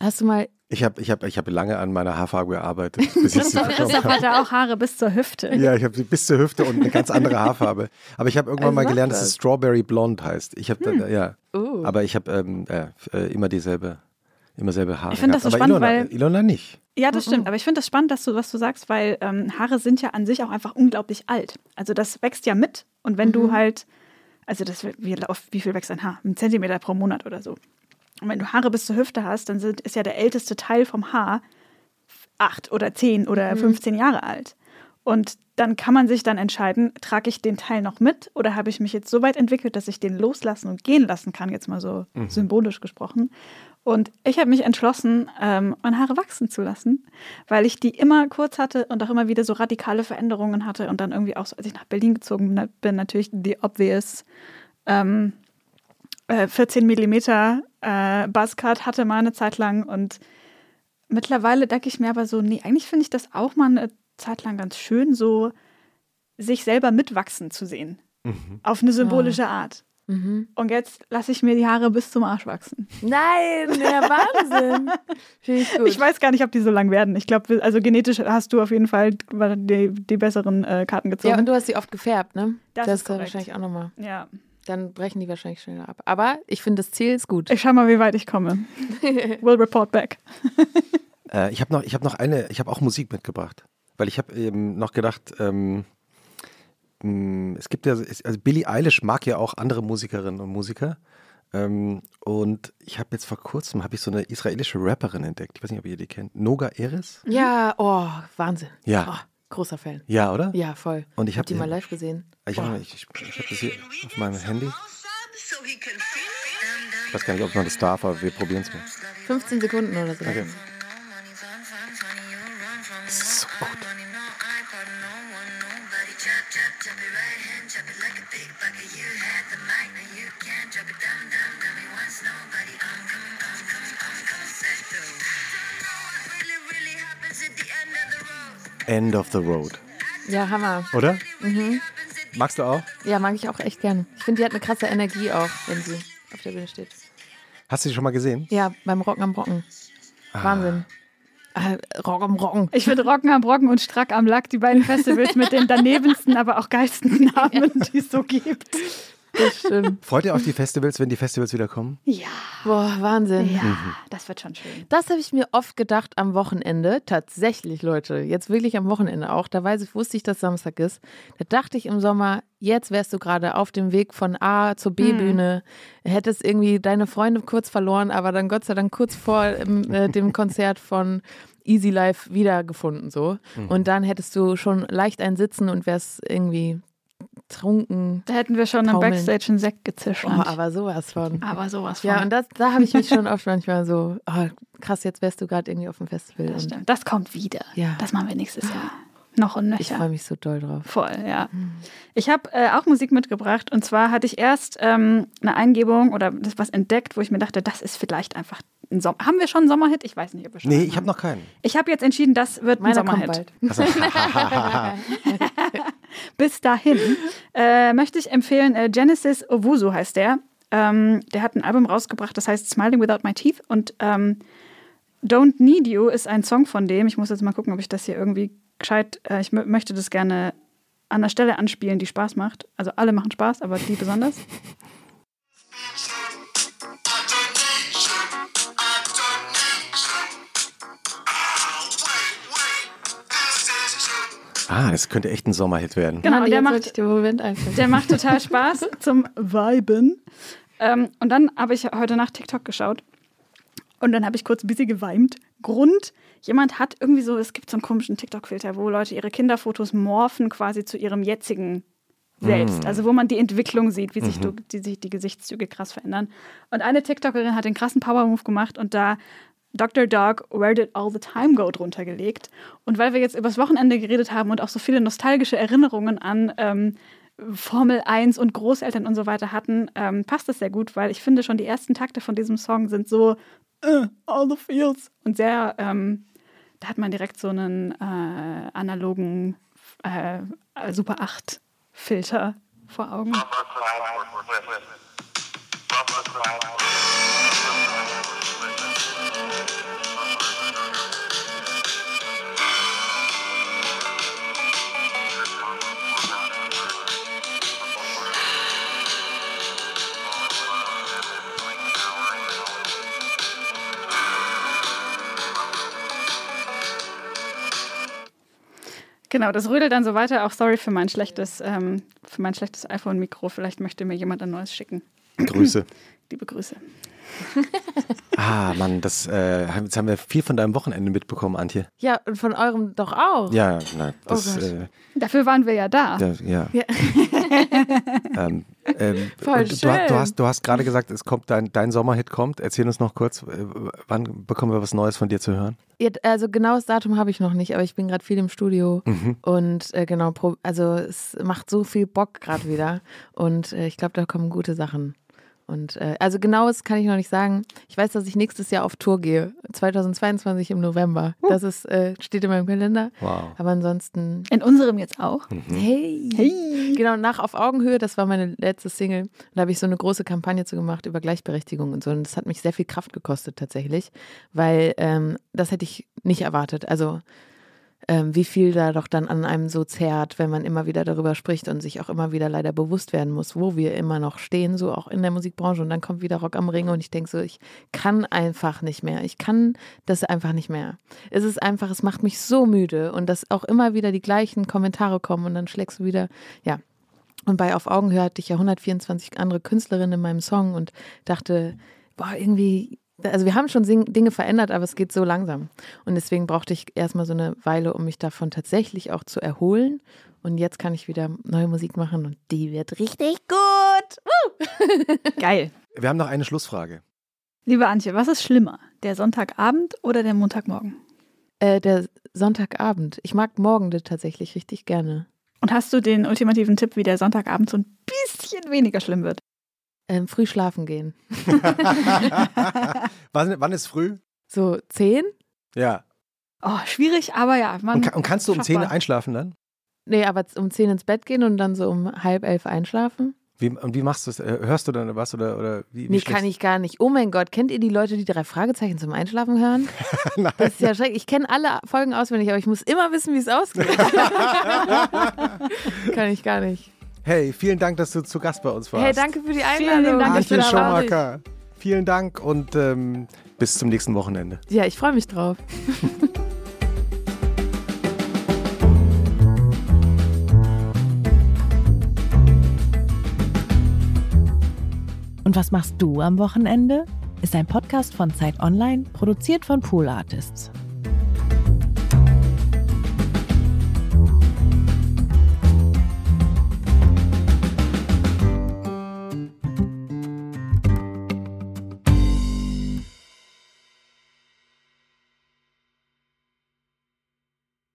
hast du mal, Ich habe ich hab, ich hab lange an meiner Haarfarbe gearbeitet, Christoph habe. hatte auch Haare bis zur Hüfte. Ja, ich habe sie bis zur Hüfte und eine ganz andere Haarfarbe. Aber ich habe irgendwann Also mal gelernt, dass das. es Strawberry Blonde heißt. Ich habe, ja, uh, aber ich habe ähm, äh, äh, immer dieselbe, immer selbe Haare Ich finde das so spannend, Ilona, weil- Ilona nicht. Ja, das stimmt. Aber ich finde das spannend, dass du, was du sagst, weil ähm, Haare sind ja an sich auch einfach unglaublich alt. Also das wächst ja mit. Und wenn du halt, also das wie, auf, wie viel wächst ein Haar? Ein Zentimeter pro Monat oder so. Und wenn du Haare bis zur Hüfte hast, dann sind, ist ja der älteste Teil vom Haar acht oder zehn oder 15 Jahre alt. Und dann kann man sich dann entscheiden, trage ich den Teil noch mit oder habe ich mich jetzt so weit entwickelt, dass ich den loslassen und gehen lassen kann, jetzt mal so symbolisch gesprochen. Und ich habe mich entschlossen, ähm, meine Haare wachsen zu lassen, weil ich die immer kurz hatte und auch immer wieder so radikale Veränderungen hatte und dann irgendwie auch, so, als ich nach Berlin gezogen bin, natürlich die obvious ähm, äh, 14 Millimeter äh, Buzzcut hatte mal eine Zeit lang und mittlerweile denke ich mir aber so, nee, eigentlich finde ich das auch mal eine Zeit lang ganz schön, so sich selber mitwachsen zu sehen. Auf eine symbolische Art. Und jetzt lasse ich mir die Haare bis zum Arsch wachsen. Nein, der Wahnsinn. Ich gut. Ich weiß gar nicht, ob die so lang werden. Ich glaube, also genetisch hast du auf jeden Fall die, die besseren äh, Karten gezogen. ja, und du hast sie oft gefärbt, ne? Das das ist ja korrekt. wahrscheinlich auch nochmal. ja. Dann brechen die wahrscheinlich schneller ab. Aber ich finde, das Ziel ist gut. Ich schau mal, wie weit ich komme. Will report back. Äh, ich habe noch, ich habe noch eine, ich habe auch Musik mitgebracht, weil ich habe eben noch gedacht, ähm, mh, es gibt ja, also Billie Eilish mag ja auch andere Musikerinnen und Musiker. Ähm, und ich habe jetzt vor kurzem habe ich so eine israelische Rapperin entdeckt. Ich weiß nicht, ob ihr die kennt. Noga Eres? Ja, oh, Wahnsinn. Ja. Oh, großer Fan. Ja, oder? Ja, voll. Und ich hab die mal live gesehen. Ich habe ich, ich, ich hab das hier auf meinem Handy. Ich weiß gar nicht, ob man das darf, aber wir probieren es mal. 15 Sekunden oder so. Okay. End of the Road. Ja, Hammer. Oder? Magst du auch? Ja, mag ich auch echt gern. Ich finde, die hat eine krasse Energie auch, wenn sie auf der Bühne steht. Hast du die schon mal gesehen? Ja, beim Rocken am Brocken. Wahnsinn. Äh, Rock am Rocken. Ich finde Rocken am Brocken und Strack am Lack die beiden Festivals mit den danebensten, aber auch geilsten Namen, die es so gibt. Das stimmt. Freut ihr auf die Festivals, wenn die Festivals wieder kommen? Ja, Boah, Wahnsinn. ja, das wird schon schön. Das habe ich mir oft gedacht am Wochenende. Tatsächlich, Leute. Jetzt wirklich am Wochenende auch. Da weiß ich, wusste ich, dass Samstag ist. Da dachte ich im Sommer, jetzt wärst du gerade auf dem Weg von A zur B-Bühne. Hättest irgendwie deine Freunde kurz verloren, aber dann Gott sei Dank kurz vor ähm, äh, dem Konzert von Easy Life wiedergefunden. So. Und dann hättest du schon leicht ein Sitzen und wärst irgendwie trunken. Da hätten wir schon am Taumeln. Backstage einen Sekt gezischelt. Oh, aber sowas von. aber sowas von. Ja, und das, da habe ich mich schon oft manchmal so, oh, krass, jetzt wärst du gerade irgendwie auf dem Festival. das, stimmt. das kommt wieder. Ja. Das machen wir nächstes Jahr. Noch und ich freue nöcher. mich so doll drauf. Voll, ja. Ich habe äh, auch Musik mitgebracht und zwar hatte ich erst ähm, eine Eingebung oder das was entdeckt, wo ich mir dachte, das ist vielleicht einfach ein Sommer. Haben wir schon einen Sommerhit? Ich weiß nicht, ob wir schon. Nee, ich habe noch keinen. Ich habe jetzt entschieden, das wird ein Meiner kommt Sommerhit. bald. Also, Bis dahin äh, möchte ich empfehlen, äh, Genesis Owusu heißt der. Ähm, der hat ein Album rausgebracht, das heißt Smiling Without My Teeth. Und ähm, Don't Need You ist ein Song von dem. Ich muss jetzt mal gucken, ob ich das hier irgendwie gescheit. Äh, ich mö- möchte das gerne an der Stelle anspielen, die Spaß macht. Also alle machen Spaß, aber die besonders. Ah, das könnte echt ein Sommerhit werden. Genau, der macht. Der macht total Spaß zum Viben. Ähm, und dann habe ich heute Nacht TikTok geschaut. Und dann habe ich kurz ein bisschen geweimt. Grund, jemand hat irgendwie so, es gibt so einen komischen TikTok-Filter, wo Leute ihre Kinderfotos morphen quasi zu ihrem jetzigen Selbst. Also wo man die Entwicklung sieht, wie sich, du, die, sich die Gesichtszüge krass verändern. Und eine TikTokerin hat den krassen Power-Move gemacht und da Dr. Dog, Where Did All the Time Go drunter gelegt. Und weil wir jetzt übers Wochenende geredet haben und auch so viele nostalgische Erinnerungen an ähm, Formel 1 und Großeltern und so weiter hatten, ähm, passt das sehr gut, weil ich finde schon die ersten Takte von diesem Song sind so äh, all the feels und sehr, ähm, da hat man direkt so einen äh, analogen äh, Super 8 Filter vor Augen. Genau, das rödelt dann so weiter. Auch sorry für mein schlechtes, ähm, für mein schlechtes iPhone-Mikro. Vielleicht möchte mir jemand ein neues schicken. Grüße. Liebe Grüße. Ah, Mann, das, äh, jetzt haben wir viel von deinem Wochenende mitbekommen, Antje. Ja, und von eurem doch auch. Ja, nein, das, Oh äh, Dafür waren wir ja da. ja, ja. Ähm, ähm, Voll du, schön. du hast, du hast gerade gesagt, es kommt dein, dein Sommerhit kommt. Erzähl uns noch kurz, äh, wann bekommen wir was Neues von dir zu hören? Also genaues Datum habe ich noch nicht, aber ich bin gerade viel im Studio Mhm. und äh, genau, also es macht so viel Bock gerade wieder und äh, ich glaube, da kommen gute Sachen. Und äh, also genaues kann ich noch nicht sagen. Ich weiß, dass ich nächstes Jahr auf Tour gehe, 2022 im November. Das ist äh, steht in meinem Kalender. Wow. Aber ansonsten In unserem jetzt auch. Hey. Hey. Genau, nach Auf Augenhöhe, das war meine letzte Single. Da habe ich so eine große Kampagne zu gemacht über Gleichberechtigung und so. Und das hat mich sehr viel Kraft gekostet tatsächlich, weil ähm, das hätte ich nicht erwartet. Also ähm, wie viel da doch dann an einem so zerrt, wenn man immer wieder darüber spricht und sich auch immer wieder leider bewusst werden muss, wo wir immer noch stehen, so auch in der Musikbranche. Und dann kommt wieder Rock am Ring und ich denke so, ich kann einfach nicht mehr. Ich kann das einfach nicht mehr. Es ist einfach, es macht mich so müde und dass auch immer wieder die gleichen Kommentare kommen und dann schlägst du wieder, ja. Und bei Auf Augenhöhe hatte ich ja 124 andere Künstlerinnen in meinem Song und dachte, boah, irgendwie, also wir haben schon Dinge verändert, aber es geht so langsam. Und deswegen brauchte ich erstmal so eine Weile, um mich davon tatsächlich auch zu erholen. Und jetzt kann ich wieder neue Musik machen und die wird richtig gut. Woo! Geil. Wir haben noch eine Schlussfrage. Liebe Antje, was ist schlimmer? Der Sonntagabend oder der Montagmorgen? Äh, der Sonntagabend. Ich mag Morgende tatsächlich richtig gerne. Und hast du den ultimativen Tipp, wie der Sonntagabend so ein bisschen weniger schlimm wird? Ähm, früh schlafen gehen. wann, wann ist früh? So zehn? Ja. Oh, schwierig, aber ja. Man Und, und kannst du um. 10 einschlafen dann? Nee, aber um zehn ins Bett gehen und dann so um halb elf einschlafen? Wie, und wie machst du es? Äh, Hörst du dann was oder, oder wie? wie Nee, kann ich gar nicht. Oh mein Gott, kennt ihr die Leute, die drei Fragezeichen zum Einschlafen hören? Nein. Das ist ja schrecklich. Ich kenne alle Folgen auswendig, aber ich muss immer wissen, wie es ausgeht. kann ich gar nicht. Hey, vielen Dank, dass du zu Gast bei uns warst. Hey, danke für die Vielen Einladung. Dank, dass Antje du da warst. Schumacher. Vielen Dank und ähm, bis zum nächsten Wochenende. Ja, ich freue mich drauf. Und was machst du am Wochenende? Ist ein Podcast von Zeit Online, produziert von Pool Artists.